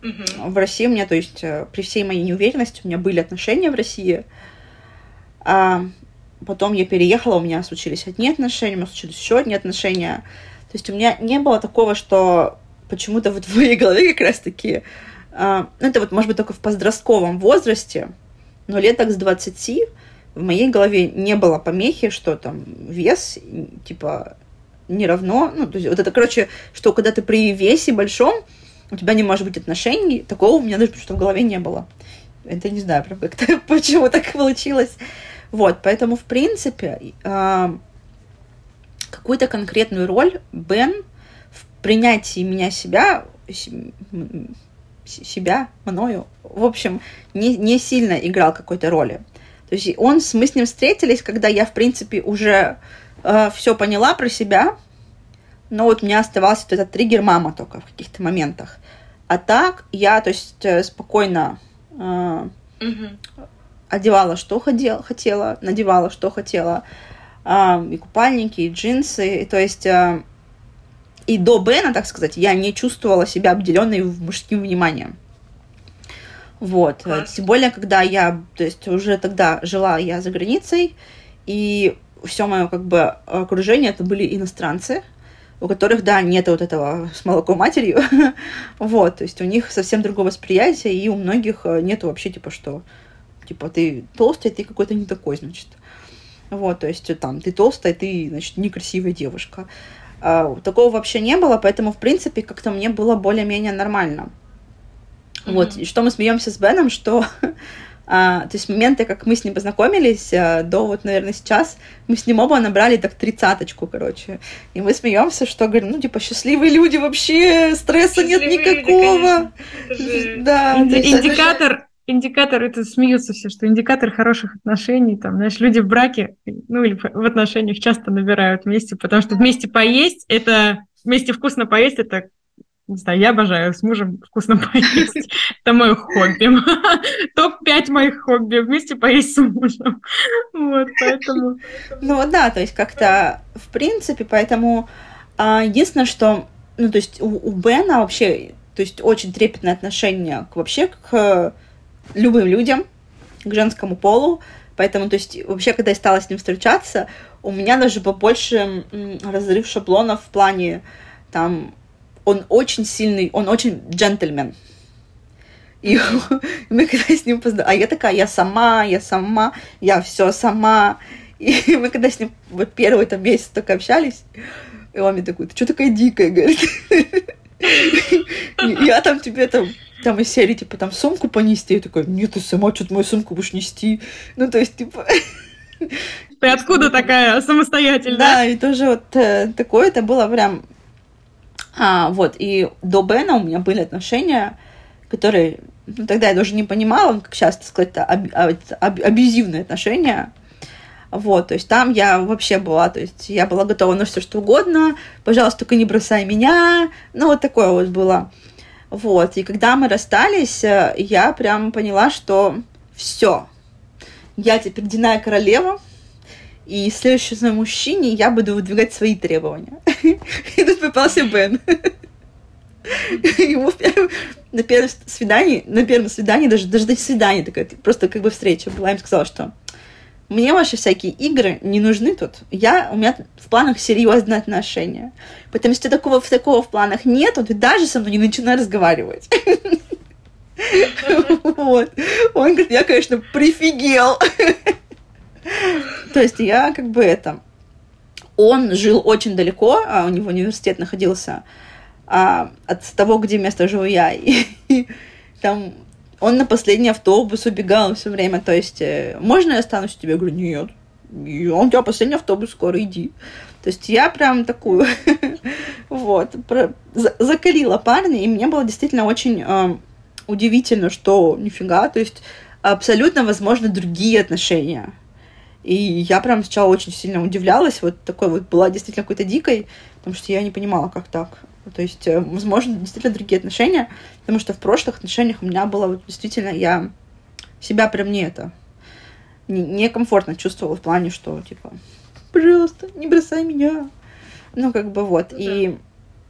Mm-hmm. В России у меня, то есть, э, при всей моей неуверенности, у меня были отношения в России. А потом я переехала, у меня случились одни отношения, у меня случились еще одни отношения. То есть у меня не было такого, что почему-то вот в моей голове как раз-таки ну, это вот, может быть, только в подростковом возрасте, но лет так с 20 в моей голове не было помехи, что там вес, типа, не равно, ну, то есть вот это, короче, что когда ты при весе большом, у тебя не может быть отношений, такого у меня даже что в голове не было. Это не знаю, прям как-то, (laughs) почему так получилось. Вот, поэтому, в принципе, э, какую-то конкретную роль Бен в принятии меня себя себя, мною, в общем, не, не сильно играл какой-то роли. То есть он, мы с ним встретились, когда я, в принципе, уже э, все поняла про себя, но вот у меня оставался этот триггер мама только в каких-то моментах. А так я, то есть, э, спокойно э, угу. одевала, что хотела, хотела, надевала, что хотела. а, и купальники, и джинсы, и, то есть а, и до Бена, так сказать, я не чувствовала себя обделенной мужским вниманием. Вот. Класс. Тем более, когда я, то есть уже тогда жила я за границей, и все мое как бы окружение это были иностранцы, у которых, да, нет вот этого с молоком матерью, (laughs) вот, то есть у них совсем другое восприятие, и у многих э, нет вообще, типа, что, типа, ты толстый, ты какой-то не такой, значит. Вот, то есть там, ты толстая, ты, значит, некрасивая девушка. А, такого вообще не было, поэтому, в принципе, как-то мне было более-менее нормально. Mm-hmm. Вот, и что мы смеемся с Беном, что (laughs) А, то есть моменты, как мы с ним познакомились, а, до вот, наверное, сейчас, мы с ним оба набрали так тридцаточку, короче. И мы смеемся, что, говорим, ну, типа, счастливые люди, вообще стресса счастливые нет никакого. Люди, да. Инди- индикатор, индикатор, это смеются все, что индикатор хороших отношений, там, знаешь, люди в браке, ну, или в отношениях часто набирают вместе, потому что вместе поесть, это, вместе вкусно поесть, это не знаю, я обожаю с мужем вкусно (laughs) поесть. Это мое хобби. (laughs) Топ-5 моих хобби. Вместе поесть с мужем. Вот, поэтому... Ну да, то есть как-то, в принципе, поэтому а, единственное, что, ну, то есть у, у Бена вообще, то есть очень трепетное отношение к вообще к любым людям, к женскому полу, Поэтому, то есть, вообще, когда я стала с ним встречаться, у меня даже побольше разрыв шаблонов в плане там он очень сильный, он очень джентльмен. И (laughs) мы когда с ним познакомились, а я такая, я сама, я сама, я все сама. И (laughs) мы когда с ним вот первый там месяц только общались, и он мне такой, ты что такая дикая, (laughs) говорит. Я там тебе там там из серии, типа, там сумку понести. Я такой, нет, ты сама что-то мою сумку будешь нести. Ну, то есть, типа... (laughs) Ты откуда такая самостоятельная? Да, и тоже вот э, такое это было прям а, вот, и до Бена у меня были отношения, которые, ну, тогда я даже не понимала, как сейчас сказать, это аб, аб, абьюзивные отношения. Вот, то есть там я вообще была, то есть я была готова на все что угодно, пожалуйста, только не бросай меня, ну вот такое вот было. Вот, и когда мы расстались, э, я прям поняла, что все, я теперь Диная королева, и следующему мужчине я буду выдвигать свои требования. (laughs) И тут попался Бен. Ему на первом свидании, на первом свидании, даже, даже до свидания такая, просто как бы встреча была, я им сказала, что мне ваши всякие игры не нужны тут. Я, у меня в планах серьезные отношения. Поэтому если такого, такого в планах нет, ты даже со мной не начинай разговаривать. Вот. Он говорит, я, конечно, прифигел. То есть я как бы это... Он жил очень далеко, а у него университет находился а, от того, где место живу я. И там он на последний автобус убегал все время. То есть, э, можно я останусь у тебя? Я говорю, нет. И он у тебя последний автобус, скоро иди. То есть я прям такую (laughs) вот закалила парня, и мне было действительно очень э, удивительно, что нифига, то есть абсолютно возможно другие отношения. И я прям сначала очень сильно удивлялась, вот такой вот была действительно какой-то дикой, потому что я не понимала, как так. То есть, э, возможно, действительно другие отношения, потому что в прошлых отношениях у меня было вот действительно, я себя прям не это, некомфортно чувствовала в плане, что, типа, пожалуйста, не бросай меня. Ну, как бы вот. Ну, и,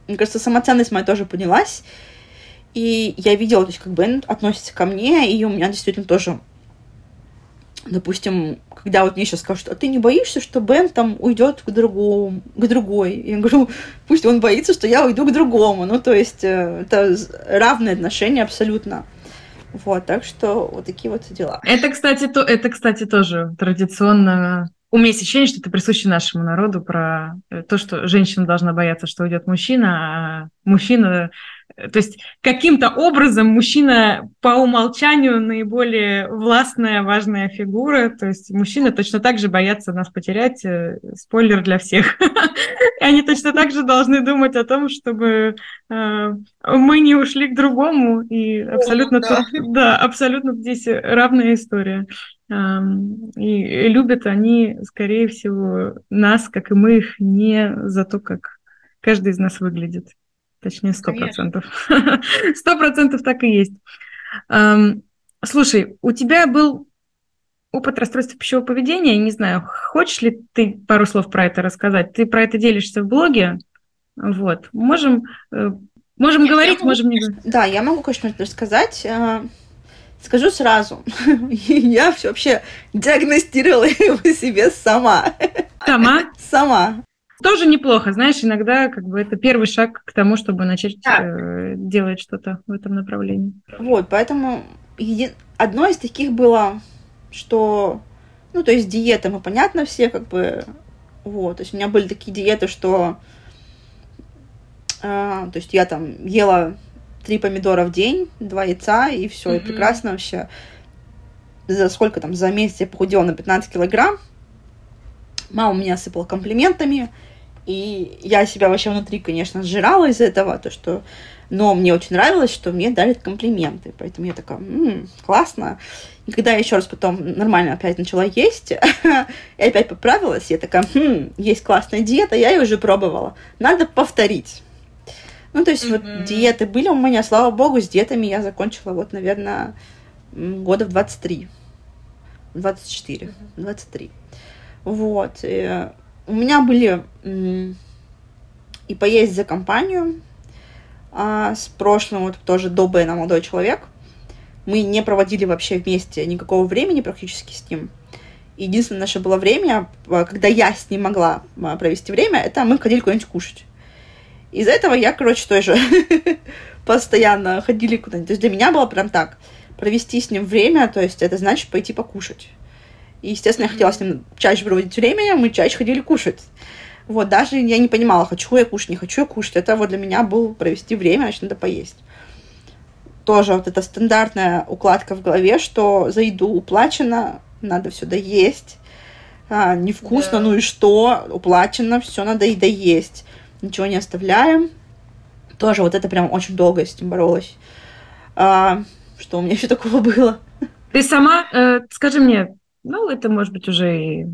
мне кажется, самоценность моя тоже поднялась. И я видела, то есть, как Бен относится ко мне, и у меня действительно тоже допустим, когда вот мне сейчас скажут, а ты не боишься, что Бен там уйдет к другому, к другой? Я говорю, пусть он боится, что я уйду к другому. Ну, то есть э, это равные отношения абсолютно. Вот, так что вот такие вот дела. Это, кстати, то, это, кстати, тоже традиционно у меня есть ощущение, что это присуще нашему народу про э, то, что женщина должна бояться, что уйдет мужчина, а мужчина то есть каким-то образом мужчина по умолчанию наиболее властная, важная фигура. То есть мужчины точно так же боятся нас потерять. Э, спойлер для всех. И (laughs) они точно так же должны думать о том, чтобы э, мы не ушли к другому. И абсолютно, (laughs) да, абсолютно здесь равная история. И любят они, скорее всего, нас, как и мы их, не за то, как каждый из нас выглядит. Точнее, сто процентов. (laughs) Сто процентов так и есть. Слушай, у тебя был опыт расстройства пищевого поведения. Не знаю, хочешь ли ты пару слов про это рассказать? Ты про это делишься в блоге. Вот. Можем, э, можем Нет, говорить, могу, можем не говорить. Да, я могу, конечно, рассказать. Э, скажу сразу, (laughs) я все вообще диагностировала его себе сама. Сама? (laughs) Сама. Тоже неплохо, знаешь, иногда как бы это первый шаг к тому, чтобы начать да. э, делать что-то в этом направлении. Вот, поэтому еди... одно из таких было, что, ну, то есть диета, мы понятно все, как бы, вот, то есть у меня были такие диеты, что, э, то есть я там ела три помидора в день, два яйца, и все, mm-hmm. и прекрасно вообще. За сколько там, за месяц я похудела на 15 килограмм. Мама меня сыпала комплиментами, и я себя вообще внутри, конечно, сжирала из этого, то, что... Но мне очень нравилось, что мне дали комплименты, поэтому я такая, м-м, классно. И когда я еще раз потом нормально опять начала есть, (laughs) и опять поправилась, я такая, хм, есть классная диета, я ее уже пробовала, надо повторить. Ну, то есть mm-hmm. вот диеты были у меня, слава богу, с диетами я закончила вот, наверное, года в 23. 24, 23. Вот. И у меня были и поесть за компанию а, с прошлым, вот тоже добрый на молодой человек. Мы не проводили вообще вместе никакого времени практически с ним. Единственное наше было время, а, когда я с ним могла а, провести время, это мы ходили куда-нибудь кушать. Из-за этого я, короче, тоже (laughs) постоянно ходили куда-нибудь. То есть для меня было прям так. Провести с ним время, то есть это значит пойти покушать. И, естественно, я хотела с ним чаще проводить время, мы чаще ходили кушать. Вот, даже я не понимала, хочу я кушать, не хочу я кушать. Это вот для меня был провести время, значит, надо поесть. Тоже вот эта стандартная укладка в голове, что за еду уплачено, надо все доесть. А, невкусно, да. ну и что? Уплачено, все надо и доесть ничего не оставляем. Тоже вот это прям очень долго с этим боролась. А, что у меня еще (laughs) такого было? Ты сама, э, скажи мне, ну, это может быть уже и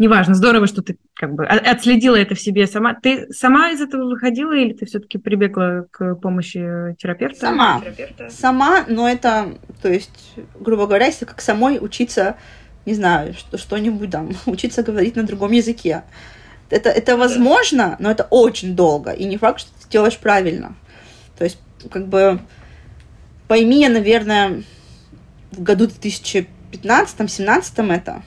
неважно, здорово, что ты как бы отследила это в себе сама. Ты сама из этого выходила или ты все-таки прибегла к помощи терапевта? Сама. Терапевта? Сама, но это, то есть, грубо говоря, если как самой учиться, не знаю, что, что-нибудь там, (laughs) учиться говорить на другом языке. Это, это возможно, но это очень долго. И не факт, что ты делаешь правильно. То есть, как бы, пойми я, наверное, в году 2015-17 это,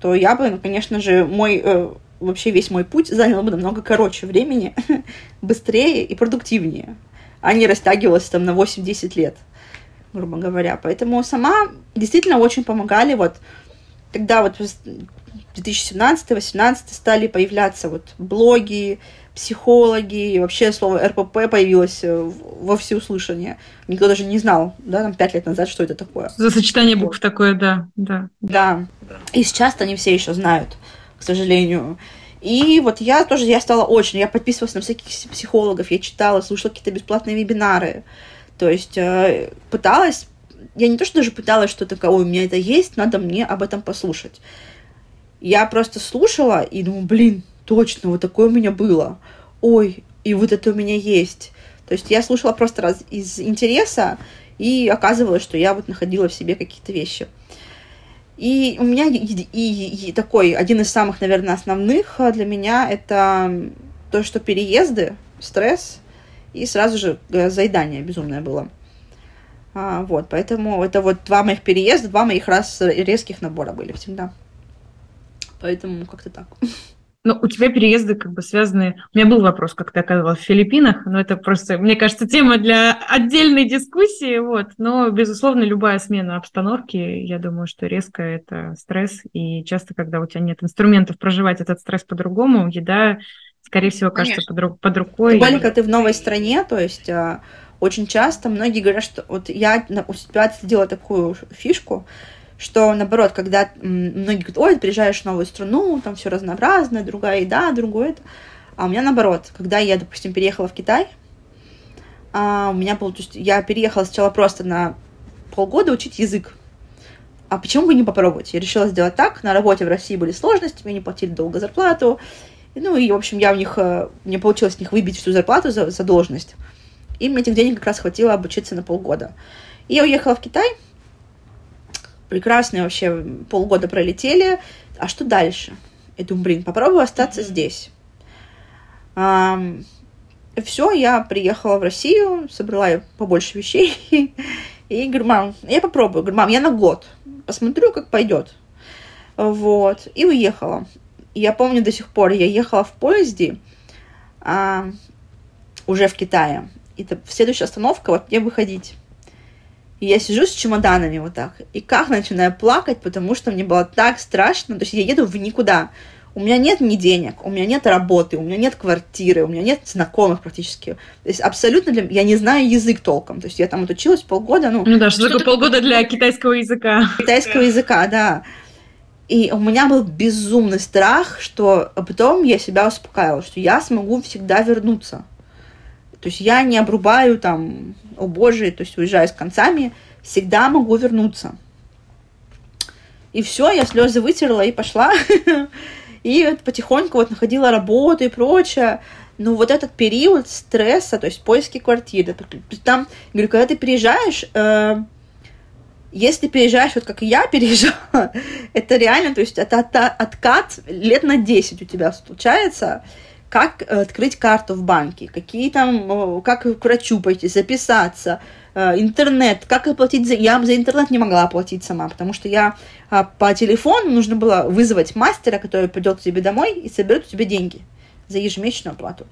то я бы, ну, конечно же, мой э, вообще весь мой путь занял бы намного короче времени, (laughs) быстрее и продуктивнее, а не растягивалось там на 8-10 лет, грубо говоря. Поэтому сама действительно очень помогали вот когда вот 2017-2018 стали появляться вот блоги, психологи, и вообще слово РПП появилось э, во всеуслышание. Никто даже не знал, да, там пять лет назад, что это такое. За сочетание букв такое, да, да. Да. И сейчас они все еще знают, к сожалению. И вот я тоже, я стала очень, я подписывалась на всяких психологов, я читала, слушала какие-то бесплатные вебинары. То есть э, пыталась, я не то, что даже пыталась что-то такое, ой, у меня это есть, надо мне об этом послушать я просто слушала и думаю, блин, точно, вот такое у меня было. Ой, и вот это у меня есть. То есть я слушала просто раз из интереса, и оказывалось, что я вот находила в себе какие-то вещи. И у меня и, и, и такой, один из самых, наверное, основных для меня это то, что переезды, стресс, и сразу же э, заедание безумное было. А, вот, поэтому это вот два моих переезда, два моих раз резких набора были всегда. Поэтому как-то так. (laughs) Ну, у тебя переезды как бы связаны... У меня был вопрос, как ты оказалась в Филиппинах, но это просто, мне кажется, тема для отдельной дискуссии, вот. Но, безусловно, любая смена обстановки, я думаю, что резко это стресс, и часто, когда у тебя нет инструментов проживать этот стресс по-другому, еда, скорее всего, кажется под, под рукой. Тем более, когда ты в новой стране, то есть а, очень часто многие говорят, что вот я у себя сделала такую фишку, что наоборот, когда многие говорят, ой, приезжаешь в новую страну, там все разнообразное, другая еда, другое это. А у меня наоборот, когда я, допустим, переехала в Китай, а, у меня был, то есть я переехала сначала просто на полгода учить язык. А почему бы не попробовать? Я решила сделать так. На работе в России были сложности, мне не платили долго зарплату. Ну и, в общем, я у них, э, мне получилось с них выбить всю зарплату за, за должность. Мне этих денег как раз хватило обучиться на полгода. И я уехала в Китай, прекрасные вообще полгода пролетели. А что дальше? Я думаю, блин, попробую остаться mm-hmm. здесь. А, все, я приехала в Россию, собрала побольше вещей. (laughs) И говорю, мам, я попробую. Говорю, мам, я на год. Посмотрю, как пойдет. Вот. И уехала. Я помню до сих пор, я ехала в поезде а, уже в Китае. И это следующая остановка, вот мне выходить. И я сижу с чемоданами вот так. И как начинаю плакать, потому что мне было так страшно. То есть я еду в никуда. У меня нет ни денег, у меня нет работы, у меня нет квартиры, у меня нет знакомых практически. То есть абсолютно для... я не знаю язык толком. То есть я там отучилась полгода. Ну, ну да, что, что такое полгода для китайского языка? Китайского языка, да. И у меня был безумный страх, что потом я себя успокаивала, что я смогу всегда вернуться. То есть я не обрубаю там, о боже, то есть уезжаю с концами, всегда могу вернуться. И все, я слезы вытерла и пошла. (laughs) И потихоньку вот находила работу и прочее. Но вот этот период стресса, то есть поиски квартиры, там, говорю, когда ты переезжаешь, э, если переезжаешь, вот как я (laughs) переезжала, это реально, то есть это от, откат лет на 10 у тебя случается, как открыть карту в банке, какие там, как к врачу пойти, записаться, э, интернет, как оплатить за... Я за интернет не могла оплатить сама, потому что я а, по телефону нужно было вызвать мастера, который придет к тебе домой и соберет у тебя деньги за ежемесячную оплату.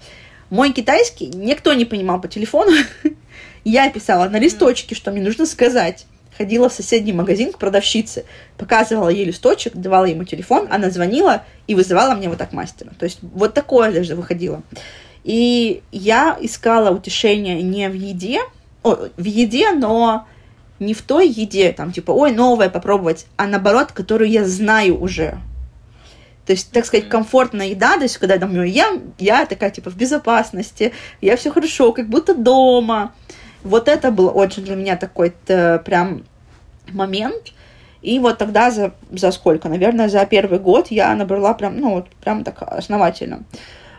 Мой китайский никто не понимал по телефону. (laughs) Я писала на листочке, что мне нужно сказать ходила в соседний магазин к продавщице, показывала ей листочек, давала ему телефон, она звонила и вызывала мне вот так мастера. То есть вот такое даже выходило. И я искала утешение не в еде, о, в еде, но не в той еде, там, типа, ой, новое попробовать, а наоборот, которую я знаю уже. То есть, так сказать, комфортная еда, то есть, когда я там ем, я такая, типа, в безопасности, я все хорошо, как будто дома. Вот это был очень для меня такой прям момент. И вот тогда за, за сколько? Наверное, за первый год я набрала прям, ну, вот прям так основательно.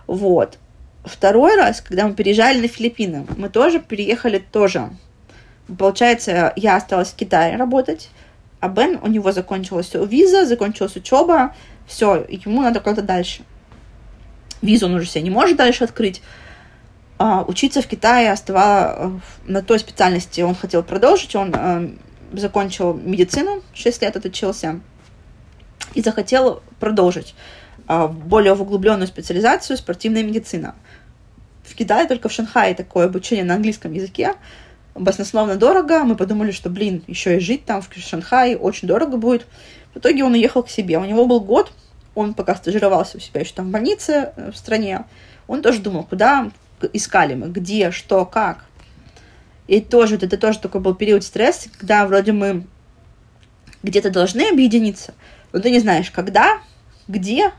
Вот. Второй раз, когда мы переезжали на Филиппины, мы тоже переехали тоже. Получается, я осталась в Китае работать, а Бен, у него закончилась виза, закончилась учеба, все, ему надо куда-то дальше. Визу он уже себе не может дальше открыть, учиться в Китае оставала э, на той специальности, он хотел продолжить, он э, закончил медицину, 6 лет отучился, и захотел продолжить э, более углубленную специализацию спортивная медицина. В Китае, только в Шанхае такое обучение на английском языке, баснословно дорого. Мы подумали, что, блин, еще и жить там в Шанхае очень дорого будет. В итоге он уехал к себе. У него был год, он пока стажировался у себя еще там в больнице в стране. Он тоже думал, куда, искали мы, где, что, как. И тоже, это тоже такой был период стресса, когда вроде мы где-то должны объединиться, но ты не знаешь, когда, где.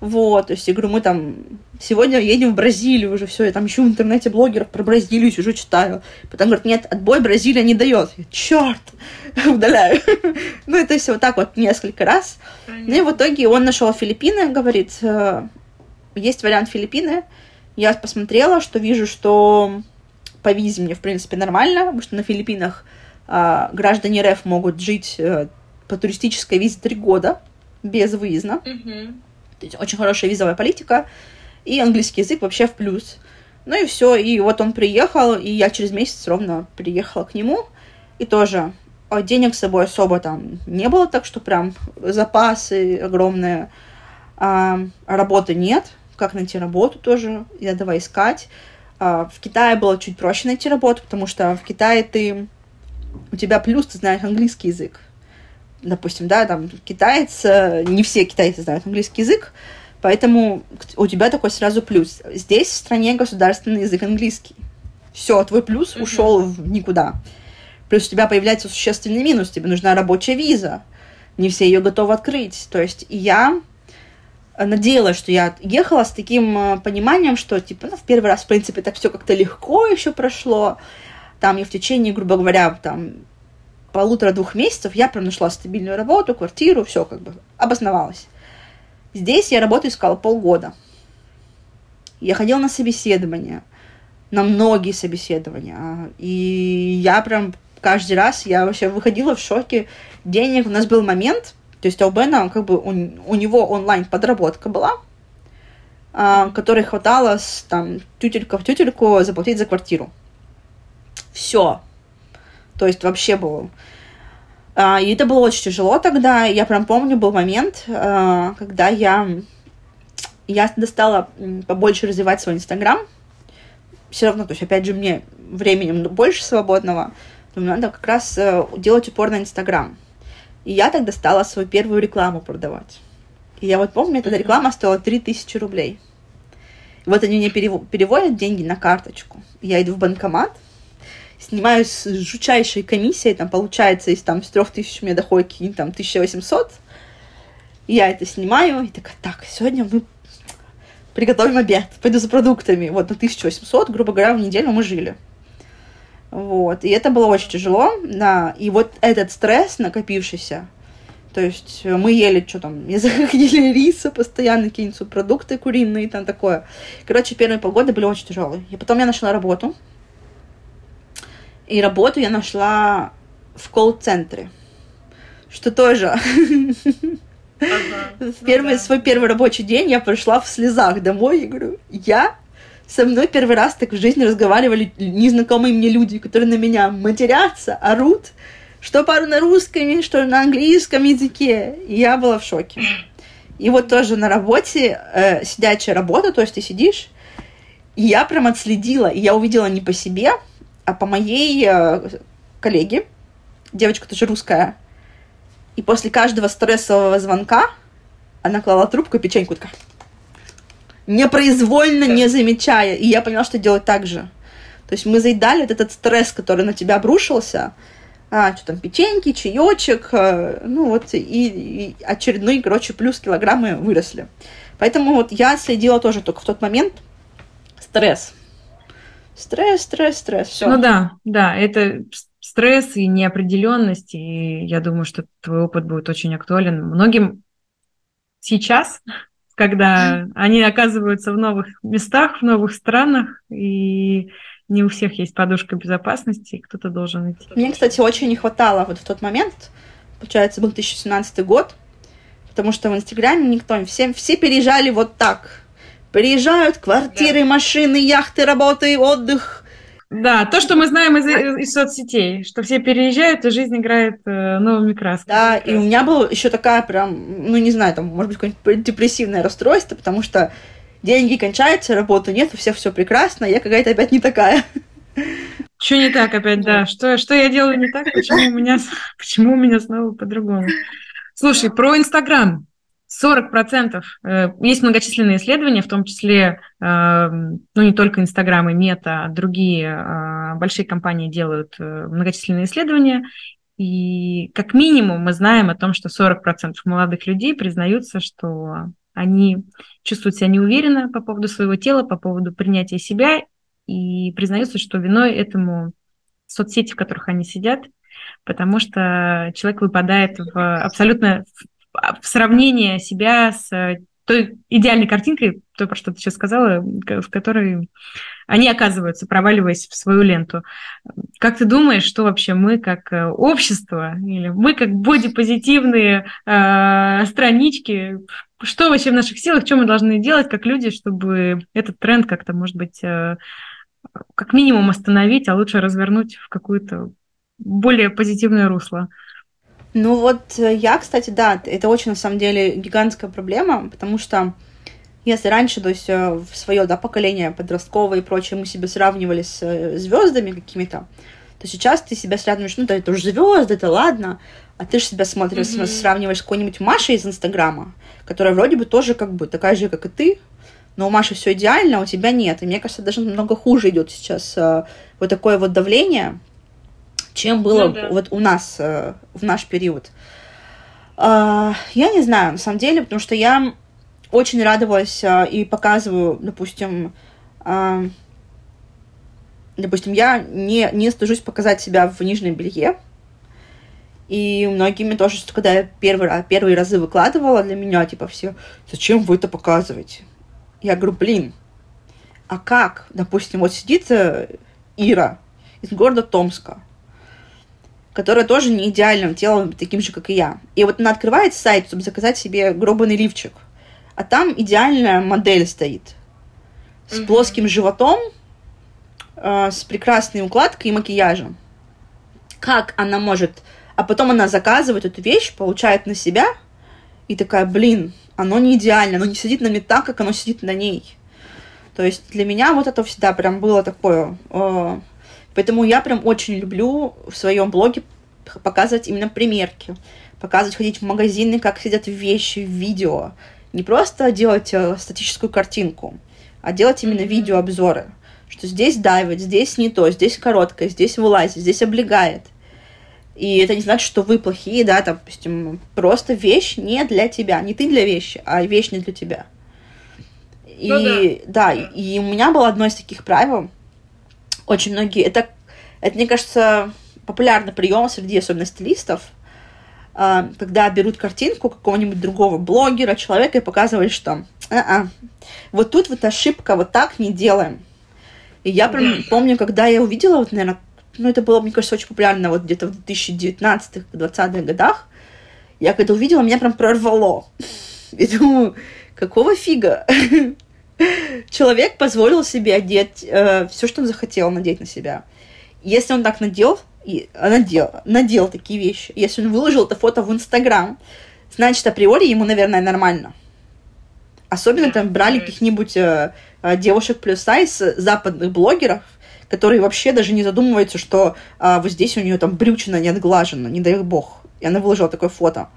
Вот, то есть, я говорю, мы там сегодня едем в Бразилию уже, все, я там ищу в интернете блогеров про Бразилию, сижу, читаю. Потом говорят, нет, отбой Бразилия не дает. Я, черт, (laughs) удаляю. (laughs) ну, это все вот так вот несколько раз. Ну и в итоге он нашел Филиппины, говорит, «Э, есть вариант Филиппины, я посмотрела, что вижу, что по визе мне, в принципе, нормально, потому что на Филиппинах э, граждане РФ могут жить э, по туристической визе три года без выезда. Mm-hmm. То есть очень хорошая визовая политика, и английский язык вообще в плюс. Ну и все, и вот он приехал, и я через месяц ровно приехала к нему, и тоже а денег с собой особо там не было, так что прям запасы огромные, а, работы нет, как найти работу тоже, я давай искать. А, в Китае было чуть проще найти работу, потому что в Китае ты, у тебя плюс, ты знаешь английский язык. Допустим, да, там китаец, не все китайцы знают английский язык, поэтому у тебя такой сразу плюс. Здесь в стране государственный язык английский. Все, твой плюс mm-hmm. ушел в никуда. Плюс у тебя появляется существенный минус, тебе нужна рабочая виза. Не все ее готовы открыть. То есть я надеялась, что я ехала с таким э, пониманием, что, типа, ну, в первый раз, в принципе, так все как-то легко еще прошло. Там я в течение, грубо говоря, там, полутора-двух месяцев я прям нашла стабильную работу, квартиру, все как бы обосновалась. Здесь я работу искала полгода. Я ходила на собеседования, на многие собеседования. И я прям каждый раз я вообще выходила в шоке. Денег у нас был момент, то есть у Бена, как бы, у, у него онлайн подработка была, а, которой хватало с, там, тютелька в тютельку заплатить за квартиру. Все. То есть вообще было. А, и это было очень тяжело тогда. Я прям помню, был момент, а, когда я, я достала побольше развивать свой Инстаграм. Все равно, то есть, опять же, мне временем больше свободного. Думаю, надо как раз э, делать упор на Инстаграм. И я тогда стала свою первую рекламу продавать. И я вот помню, эта реклама стоила 3000 рублей. И вот они мне переводят деньги на карточку. Я иду в банкомат, снимаю с жучайшей комиссией, там получается из там с трех тысяч у меня доходит какие там 1800. И я это снимаю и такая, так, сегодня мы приготовим обед, пойду за продуктами. Вот на 1800, грубо говоря, в неделю мы жили. Вот. И это было очень тяжело. Да. И вот этот стресс накопившийся, то есть мы ели, что там, ели (laughs) риса постоянно, какие-нибудь продукты куриные, там такое. Короче, первые полгода были очень тяжелые. И потом я нашла работу. И работу я нашла в колл-центре. Что тоже... (laughs) В первый, свой первый рабочий день я пришла в слезах домой и говорю, я со мной первый раз так в жизни разговаривали незнакомые мне люди, которые на меня матерятся, орут, что пару на русском, что на английском языке. И я была в шоке. И вот тоже на работе, э, сидячая работа, то есть ты сидишь, и я прям отследила, и я увидела не по себе, а по моей э, коллеге, девочка тоже русская, и после каждого стрессового звонка она клала трубку и печеньку такая непроизвольно не замечая. И я поняла, что делать так же. То есть мы заедали вот этот стресс, который на тебя обрушился, а, что там, печеньки, чаечек, э, ну вот, и, и очередной, короче, плюс килограммы выросли. Поэтому вот я следила тоже только в тот момент стресс. Стресс, стресс, стресс, все. Ну да, да, это стресс и неопределенность, и я думаю, что твой опыт будет очень актуален многим сейчас, когда они оказываются в новых местах, в новых странах, и не у всех есть подушка безопасности, и кто-то должен идти. Мне, кстати, очень не хватало вот в тот момент, получается, был 2017 год, потому что в Инстаграме никто, все, все переезжали вот так. Приезжают квартиры, да. машины, яхты, работы, отдых, да, то, что мы знаем из, из соцсетей, что все переезжают, и жизнь играет э, новыми красками. Да, и у меня было еще такая прям, ну не знаю, там, может быть, какое-нибудь депрессивное расстройство, потому что деньги кончаются, работы нет, у всех все прекрасно, я какая-то опять не такая. Что не так опять, да? Что, что я делаю не так? Почему у меня, (laughs) почему у меня снова по-другому? Слушай, про Инстаграм. 40% э, есть многочисленные исследования, в том числе, э, ну, не только Инстаграм и Мета, а другие э, большие компании делают многочисленные исследования, и как минимум мы знаем о том, что 40% молодых людей признаются, что они чувствуют себя неуверенно по поводу своего тела, по поводу принятия себя, и признаются, что виной этому соцсети, в которых они сидят, потому что человек выпадает в абсолютно сравнение себя с э, той идеальной картинкой, то, про что ты сейчас сказала, в которой они оказываются, проваливаясь в свою ленту. Как ты думаешь, что вообще мы как э, общество или мы как бодипозитивные э, странички, что вообще в наших силах, что мы должны делать как люди, чтобы этот тренд как-то, может быть, э, как минимум остановить, а лучше развернуть в какое-то более позитивное русло? Ну вот э, я, кстати, да, это очень на самом деле гигантская проблема, потому что если раньше, то есть э, в свое да, поколение подростковое и прочее мы себя сравнивали с э, звездами какими-то, то сейчас ты себя сравниваешь, ну да, это уже звезды, это ладно, а ты же себя смотришь, mm-hmm. сравниваешь с какой-нибудь Машей из Инстаграма, которая вроде бы тоже как бы такая же, как и ты, но у Маши все идеально, а у тебя нет. И мне кажется, даже намного хуже идет сейчас вот такое вот давление, чем было ну, да. вот у нас э, в наш период. Э, я не знаю, на самом деле, потому что я очень радовалась э, и показываю, допустим, э, допустим, я не, не стыжусь показать себя в нижнем белье. И многими тоже, что когда я первый, первые разы выкладывала для меня, типа, все, зачем вы это показываете? Я говорю, блин, а как? Допустим, вот сидит э, Ира из города Томска, которая тоже не идеальным телом, таким же, как и я. И вот она открывает сайт, чтобы заказать себе гробаный лифчик. А там идеальная модель стоит. С mm-hmm. плоским животом, э, с прекрасной укладкой и макияжем. Как она может... А потом она заказывает эту вещь, получает на себя, и такая, блин, оно не идеально, оно не сидит на мне так, как оно сидит на ней. То есть для меня вот это всегда прям было такое... Э, поэтому я прям очень люблю в своем блоге показывать именно примерки, показывать, ходить в магазины, как сидят вещи в видео. Не просто делать э, статическую картинку, а делать именно видеообзоры. Что здесь давит, здесь не то, здесь короткое, здесь вылазит, здесь облегает. И это не значит, что вы плохие, да, там, допустим, просто вещь не для тебя, не ты для вещи, а вещь не для тебя. И ну, да. да, и у меня было одно из таких правил. Очень многие, это, это мне кажется, популярный прием среди особенно стилистов, а, когда берут картинку какого-нибудь другого блогера, человека и показывают, что а-а, вот тут вот ошибка, вот так не делаем. И я прям помню, когда я увидела, вот, наверное, ну, это было, мне кажется, очень популярно вот где-то в 2019-2020 годах. Я когда увидела, меня прям прорвало. (laughs) И думаю, какого фига? (laughs) Человек позволил себе одеть э, все, что он захотел надеть на себя. Если он так надел, и надел, надел такие вещи, если он выложил это фото в Инстаграм, значит, априори ему, наверное, нормально. Особенно там брали каких-нибудь э, э, девушек плюс сайз западных блогеров, которые вообще даже не задумываются, что а, вот здесь у нее там брючина не отглажена, не дай бог. И она выложила такое фото.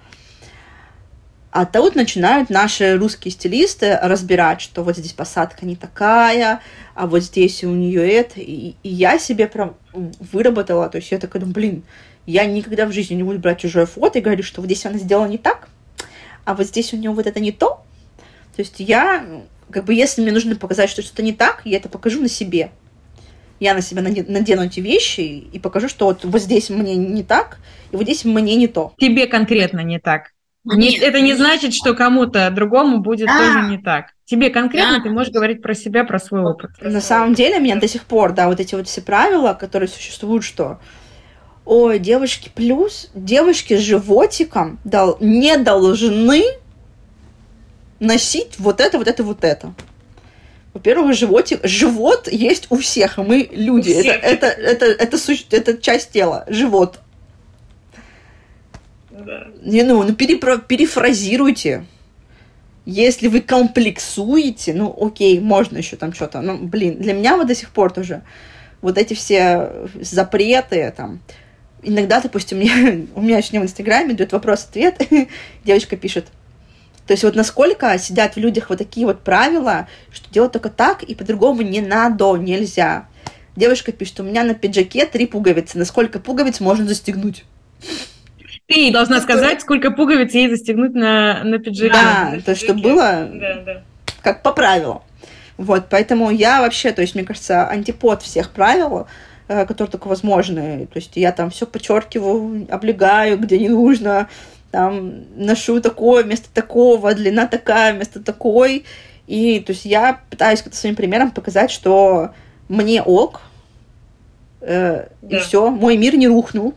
А тут начинают наши русские стилисты разбирать, что вот здесь посадка не такая, а вот здесь у нее это. И, и я себе прям выработала, то есть я такая думаю, блин, я никогда в жизни не буду брать чужое фото и говорить, что вот здесь она сделала не так, а вот здесь у нее вот это не то. То есть я, как бы, если мне нужно показать, что что-то не так, я это покажу на себе я на себя надену эти вещи и покажу, что вот, вот здесь мне не так, и вот здесь мне не то. Тебе конкретно не так. Не, это не значит, что кому-то другому будет а, тоже не так. Тебе конкретно а, ты можешь говорить про себя, про свой опыт. На самом деле, меня до сих пор, да, вот эти вот все правила, которые существуют, что ой, девочки плюс, девочки с животиком дол- не должны носить вот это, вот это, вот это. Во-первых, животик, живот есть у всех, мы люди. Это, это, это, это, сущ... это часть тела, живот. Не, ну, ну перепро... перефразируйте. Если вы комплексуете, ну окей, можно еще там что-то. Ну, блин, для меня вот до сих пор тоже вот эти все запреты там. Иногда, допустим, (laughs) мне, у меня еще в Инстаграме идет вопрос-ответ, (laughs) девочка пишет, то есть вот насколько сидят в людях вот такие вот правила, что делать только так и по-другому не надо, нельзя. Девушка пишет, у меня на пиджаке три пуговицы. На сколько пуговиц можно застегнуть? Ты должна сказать, сколько пуговиц ей застегнуть на, на пиджаке. Да, то чтобы было да, да. как по правилам. Вот, поэтому я вообще, то есть, мне кажется, антипод всех правил, э, которые только возможны. То есть я там все подчеркиваю, облегаю, где не нужно, там ношу такое вместо такого, длина такая вместо такой. И то есть я пытаюсь как-то своим примером показать, что мне ок, э, да. и все, мой мир не рухнул,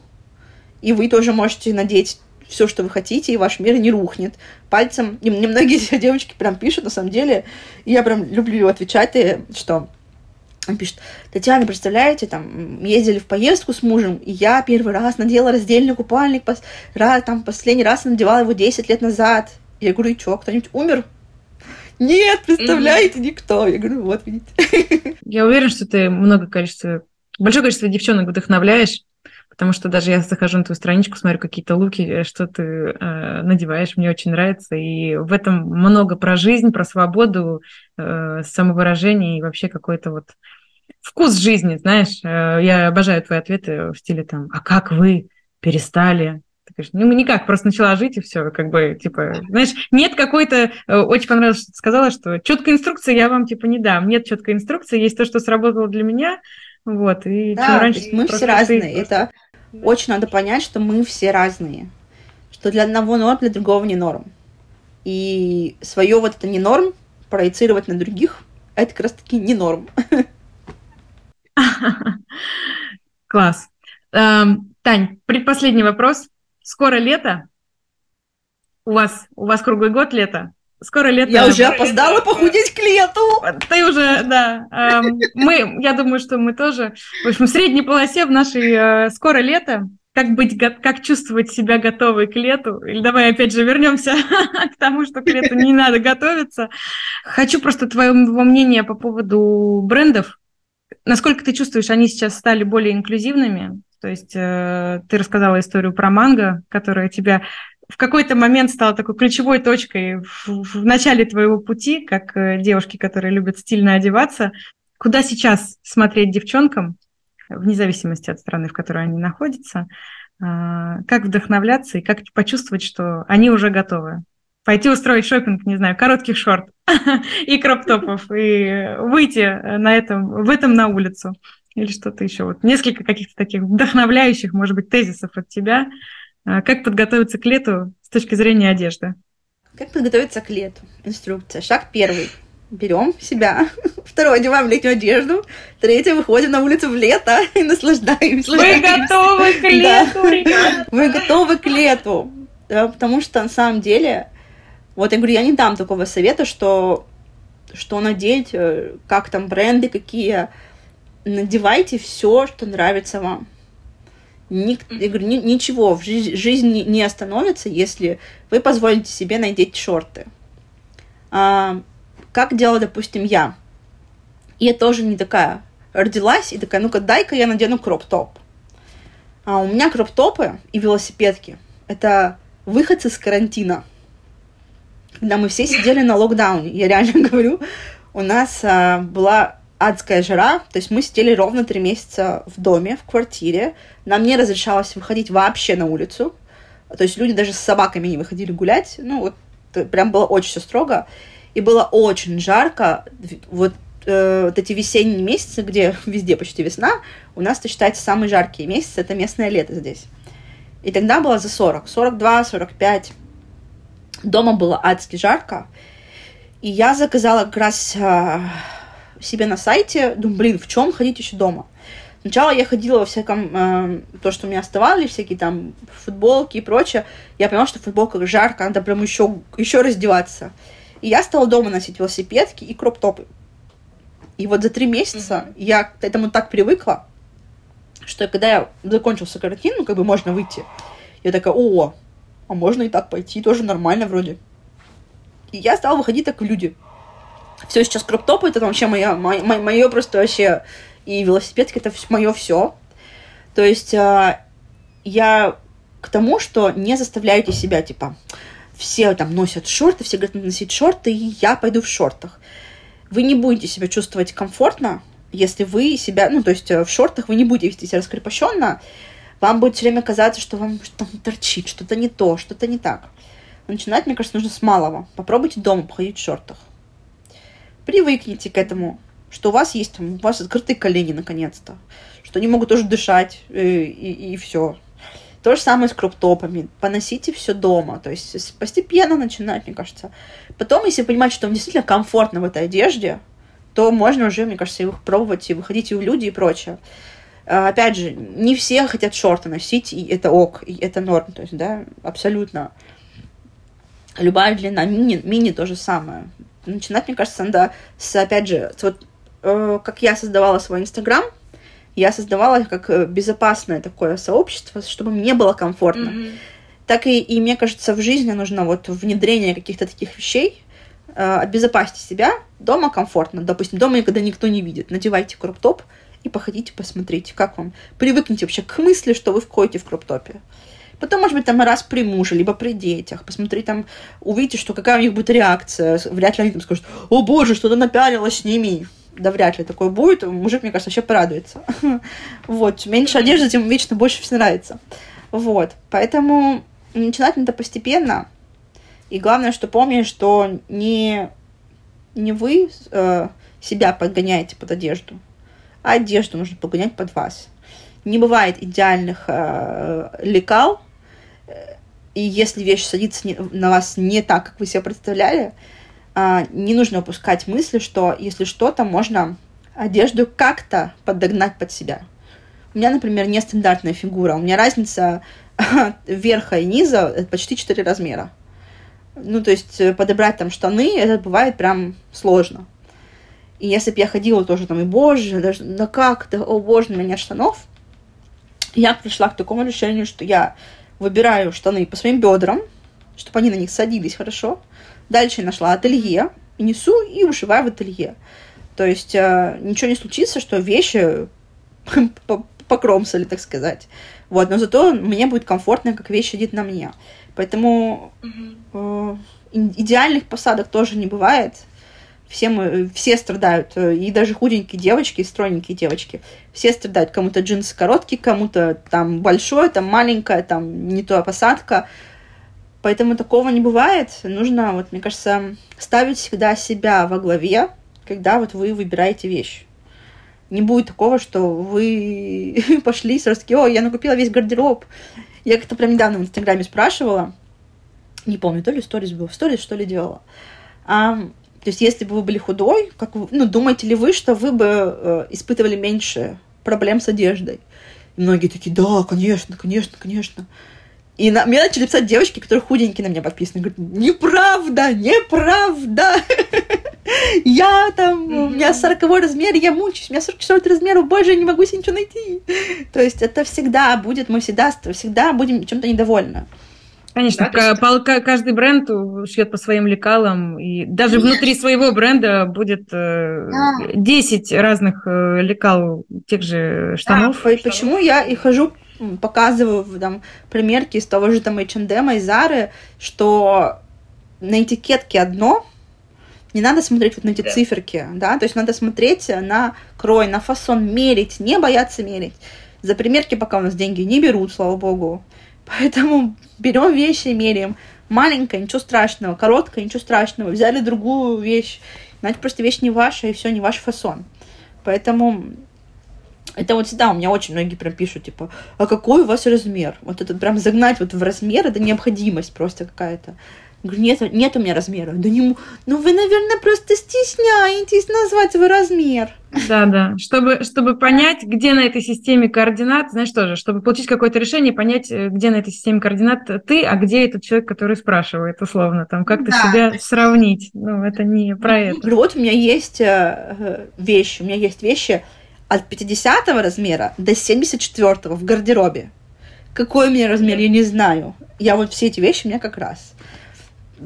и вы тоже можете надеть все, что вы хотите, и ваш мир не рухнет. Пальцем, и мне многие (laughs) девочки прям пишут, на самом деле, и я прям люблю отвечать, и, что он пишет, Татьяна, представляете, там, ездили в поездку с мужем, и я первый раз надела раздельный купальник, пос, раз, там, последний раз надевала его 10 лет назад. Я говорю, и что, кто-нибудь умер? Нет, представляете, mm-hmm. никто. Я говорю, вот, видите. Я уверена, что ты много количества, большое количество девчонок вдохновляешь, потому что даже я захожу на твою страничку, смотрю какие-то луки, э, что ты э, надеваешь, мне очень нравится, и в этом много про жизнь, про свободу, э, самовыражение и вообще какой-то вот вкус жизни, знаешь. Э, я обожаю твои ответы в стиле там, а как вы перестали? Ты говоришь, ну, никак, просто начала жить, и все, как бы, типа, знаешь, нет какой-то, э, очень понравилось, что ты сказала, что четкой инструкции я вам, типа, не дам. Нет четкой инструкции, есть то, что сработало для меня, вот, и да, чем раньше... мы все разные, это да. Очень надо понять, что мы все разные, что для одного норм, для другого не норм. И свое вот это не норм проецировать на других, это как раз-таки не норм. (laughs) Класс. Эм, Тань, предпоследний вопрос. Скоро лето. У вас, у вас круглый год лето. Скоро лето. Я уже опоздала похудеть к лету. Ты уже, да. Мы, я думаю, что мы тоже. В общем, в средней полосе в нашей э, скоро лето. Как быть, как чувствовать себя готовой к лету? Или давай опять же вернемся (laughs) к тому, что к лету не надо готовиться. Хочу просто твоего мнения по поводу брендов. Насколько ты чувствуешь, они сейчас стали более инклюзивными? То есть э, ты рассказала историю про манго, которая тебя в какой-то момент стала такой ключевой точкой в, в начале твоего пути, как э, девушки, которые любят стильно одеваться. Куда сейчас смотреть девчонкам, вне зависимости от страны, в которой они находятся, э, как вдохновляться и как почувствовать, что они уже готовы? Пойти устроить шопинг, не знаю, коротких шорт (laughs) и кроп-топов, и выйти на этом, в этом на улицу или что-то еще. Вот несколько каких-то таких вдохновляющих, может быть, тезисов от тебя. А, как подготовиться к лету с точки зрения одежды? Как подготовиться к лету? Инструкция. Шаг первый. Берем себя. (laughs) Второй, одеваем летнюю одежду. Третье, выходим на улицу в лето и наслаждаемся. Вы готовы к лету, да. Вы готовы к лету. Да, потому что на самом деле, вот я говорю, я не дам такого совета, что что надеть, э, как там бренды какие, надевайте все, что нравится вам. Ни, я говорю, ни, ничего в жизни, жизни не остановится, если вы позволите себе надеть шорты. А, как делала, допустим, я. Я тоже не такая родилась и такая, ну-ка, дай-ка я надену кроп-топ. А у меня кроп-топы и велосипедки – это выходцы с карантина. Когда мы все сидели на локдауне, я реально (laughs) говорю, у нас а, была адская жара, то есть мы сидели ровно три месяца в доме, в квартире, нам не разрешалось выходить вообще на улицу, то есть люди даже с собаками не выходили гулять, ну вот прям было очень все строго, и было очень жарко, вот, э, вот эти весенние месяцы, где (laughs) везде почти весна, у нас это считается самые жаркие месяцы, это местное лето здесь. И тогда было за 40, 42, 45. Дома было адски жарко. И я заказала как раз э, себе на сайте, думаю, блин, в чем ходить еще дома? Сначала я ходила во всяком, э, то, что у меня оставались, всякие там футболки и прочее. Я поняла, что в футболках жарко, надо прям еще, еще раздеваться. И я стала дома носить велосипедки и кроп-топы. И вот за три месяца mm-hmm. я к этому так привыкла, что когда я закончился карантин, ну, как бы можно выйти, я такая, о, а можно и так пойти, тоже нормально вроде. И я стала выходить так в люди все сейчас кроп-топы, это вообще мое, мое, мое просто вообще, и велосипедки, это мое все. То есть э, я к тому, что не заставляйте себя, типа, все там носят шорты, все говорят носить шорты, и я пойду в шортах. Вы не будете себя чувствовать комфортно, если вы себя, ну, то есть э, в шортах вы не будете вести себя раскрепощенно, вам будет все время казаться, что вам что-то торчит, что-то не то, что-то не так. Начинать, мне кажется, нужно с малого. Попробуйте дома походить в шортах привыкните к этому, что у вас есть там, у вас открытые колени наконец-то, что они могут тоже дышать и, э, и, и все. То же самое с кроп-топами. Поносите все дома. То есть постепенно начинать, мне кажется. Потом, если понимать, что вам действительно комфортно в этой одежде, то можно уже, мне кажется, их пробовать и выходить и в люди и прочее. А, опять же, не все хотят шорты носить, и это ок, и это норм. То есть, да, абсолютно. Любая длина мини, мини то же самое начинать, мне кажется, надо с, опять же, с вот э, как я создавала свой Инстаграм, я создавала как э, безопасное такое сообщество, чтобы мне было комфортно. Mm-hmm. Так и, и мне кажется, в жизни нужно вот внедрение каких-то таких вещей, э, обезопасьте себя, дома комфортно, допустим, дома когда никто не видит, надевайте кроп-топ и походите, посмотрите, как вам. Привыкните вообще к мысли, что вы входите в кроп-топе. Потом, может быть, там раз при муже, либо при детях. Посмотри там, увидите, что какая у них будет реакция. Вряд ли они там скажут, о боже, что-то напялила, сними. Да вряд ли такое будет. Мужик, мне кажется, вообще порадуется. (laughs) Вот. Меньше одежды, тем вечно больше все нравится. Вот. Поэтому начинать надо постепенно. И главное, что помни, что не, не вы э, себя подгоняете под одежду, а одежду нужно подгонять под вас. Не бывает идеальных э, лекал, и если вещь садится на вас не так, как вы себе представляли, а, не нужно упускать мысли, что если что-то, можно одежду как-то подогнать под себя. У меня, например, нестандартная фигура. У меня разница (laughs) верха и низа это почти 4 размера. Ну, то есть э, подобрать там штаны, это бывает прям сложно. И если бы я ходила тоже там, и боже, даже, да как, да, о боже, у меня штанов, я пришла к такому решению, что я выбираю штаны по своим бедрам, чтобы они на них садились хорошо. Дальше я нашла ателье, и несу и ушиваю в ателье. То есть э, ничего не случится, что вещи (laughs) покромсали, так сказать. Вот, но зато мне будет комфортно, как вещь сидит на мне. Поэтому э, идеальных посадок тоже не бывает. Все, мы, все страдают, э, и даже худенькие девочки, и стройненькие девочки. Все страдают. Кому-то джинсы короткие, кому-то там большое, там маленькое, там не то посадка. Поэтому такого не бывает. Нужно, вот, мне кажется, ставить всегда себя во главе, когда вот вы выбираете вещь. Не будет такого, что вы (laughs) пошли сразу таки, о, я накупила весь гардероб. Я как-то прям недавно в Инстаграме спрашивала, не помню, то ли сторис был, сторис что ли делала. А, то есть, если бы вы были худой, как вы, ну, думаете ли вы, что вы бы э, испытывали меньше проблем с одеждой? И многие такие, да, конечно, конечно, конечно. И на, мне начали писать девочки, которые худенькие на меня подписаны. Говорят, неправда, неправда. (laughs) Я там, у меня 40 размер, я мучаюсь, у меня 44 размер, боже, я не могу себе ничего найти. То есть это всегда будет, мы всегда, всегда будем чем-то недовольны. Конечно, да, есть... каждый бренд шьет по своим лекалам, и даже Конечно. внутри своего бренда будет э, да. 10 разных э, лекал тех же штанов. Да, почему я и хожу показываю там примерки из того же там H&M и Zara, что на этикетке одно, не надо смотреть вот на эти да. циферки, да, то есть надо смотреть на крой, на фасон, мерить, не бояться мерить. За примерки пока у нас деньги не берут, слава богу. Поэтому берем вещи меряем. Маленькая, ничего страшного, короткая, ничего страшного. Взяли другую вещь, значит, просто вещь не ваша, и все, не ваш фасон. Поэтому это вот всегда у меня очень многие прям пишут, типа, а какой у вас размер? Вот это прям загнать вот в размер, это необходимость просто какая-то. Говорю, нет, нет у меня размера. Да не, ну вы, наверное, просто стесняетесь назвать свой размер. Да, да. Чтобы, чтобы понять, где на этой системе координат, знаешь тоже, чтобы получить какое-то решение, понять, э, где на этой системе координат ты, а где этот человек, который спрашивает, условно, там, как-то да. себя сравнить. Ну, это не про это. Вот у меня есть э, вещи, у меня есть вещи, от 50 размера до 74 в гардеробе. Какой у меня размер, я не знаю. Я вот все эти вещи у меня как раз.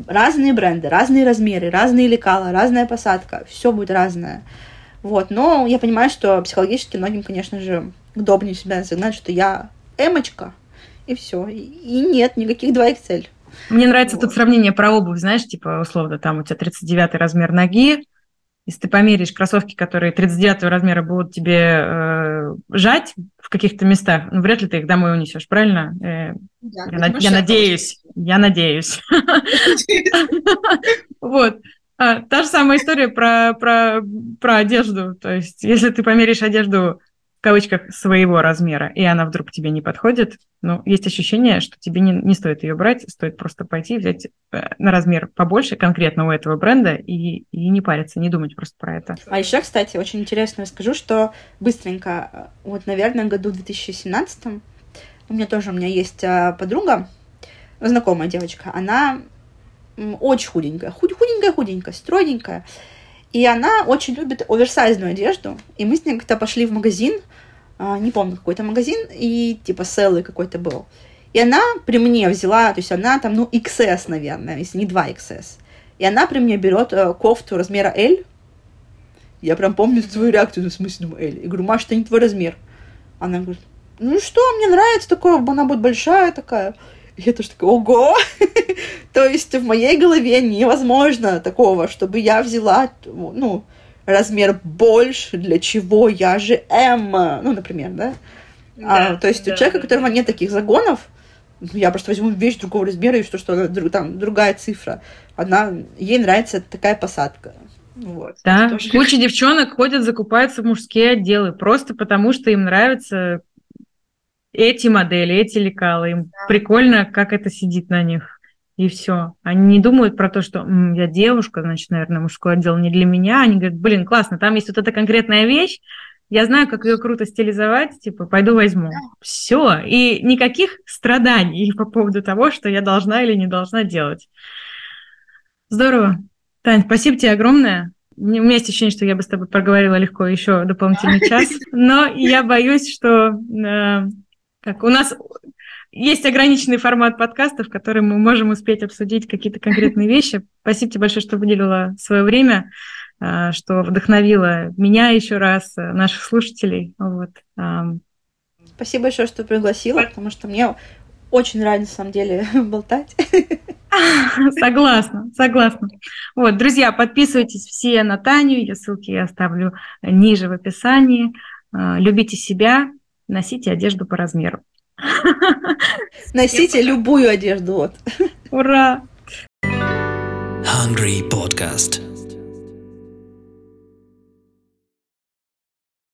Разные бренды, разные размеры, разные лекала, разная посадка. Все будет разное. Вот, но я понимаю, что психологически многим, конечно же, удобнее себя загнать, что я эмочка, и все. И нет, никаких 2 XL. Мне нравится вот. тут сравнение про обувь, знаешь, типа, условно, там у тебя 39 размер ноги, если ты померяешь кроссовки, которые 39 размера будут тебе э, жать в каких-то местах, ну, вряд ли ты их домой унесешь, правильно? Э, да, я, на, я надеюсь, я (laughs) надеюсь. Вот. А, та же самая история про, про, про одежду. То есть, если ты померяешь одежду кавычках своего размера, и она вдруг тебе не подходит, ну, есть ощущение, что тебе не, не стоит ее брать, стоит просто пойти взять э, на размер побольше конкретно у этого бренда и, и не париться, не думать просто про это. А еще, кстати, очень интересно расскажу, что быстренько, э, вот, наверное, году 2017 у меня тоже, у меня есть э, подруга, знакомая девочка, она очень худенькая, худ, худенькая, худенькая, стройненькая, и она очень любит оверсайзную одежду, и мы с ней как-то пошли в магазин, а, не помню, какой-то магазин, и типа селлы какой-то был. И она при мне взяла, то есть она там, ну, XS, наверное, если не 2 XS. И она при мне берет э, кофту размера L. Я прям помню свою реакцию, в смысле, думаю, L. И говорю, Маш, это не твой размер. Она говорит, ну что, мне нравится такое, она будет большая такая. И я тоже такая, ого! (laughs) То есть в моей голове невозможно такого, чтобы я взяла, ну, размер больше, для чего я же М, ну, например, да? А, да а, то есть да, у человека, да. у которого нет таких загонов, я просто возьму вещь другого размера, и что, что она, там другая цифра. Она, ей нравится такая посадка. Вот. Да, тоже... куча девчонок ходят, закупаются в мужские отделы, просто потому что им нравятся эти модели, эти лекалы. Им да. прикольно, как это сидит на них и все. Они не думают про то, что М, я девушка, значит, наверное, мужское отдел не для меня. Они говорят, блин, классно, там есть вот эта конкретная вещь, я знаю, как ее круто стилизовать, типа, пойду возьму. Все. И никаких страданий (laughs) по поводу того, что я должна или не должна делать. Здорово. Тань, спасибо тебе огромное. У меня есть ощущение, что я бы с тобой проговорила легко еще дополнительный час, но я боюсь, что э, как у нас есть ограниченный формат подкастов, в котором мы можем успеть обсудить какие-то конкретные вещи. Спасибо тебе большое, что выделила свое время, э, что вдохновила меня еще раз, э, наших слушателей. Вот. Спасибо большое, что пригласила, потому что мне очень нравится, на самом деле, (laughs) болтать. (laughs) Согласна, согласна. Вот, друзья, подписывайтесь все на Таню, ее ссылки я оставлю ниже в описании. А, любите себя, носите одежду по размеру. (laughs) Носите любую одежду. Вот. Ура! Hungry Podcast.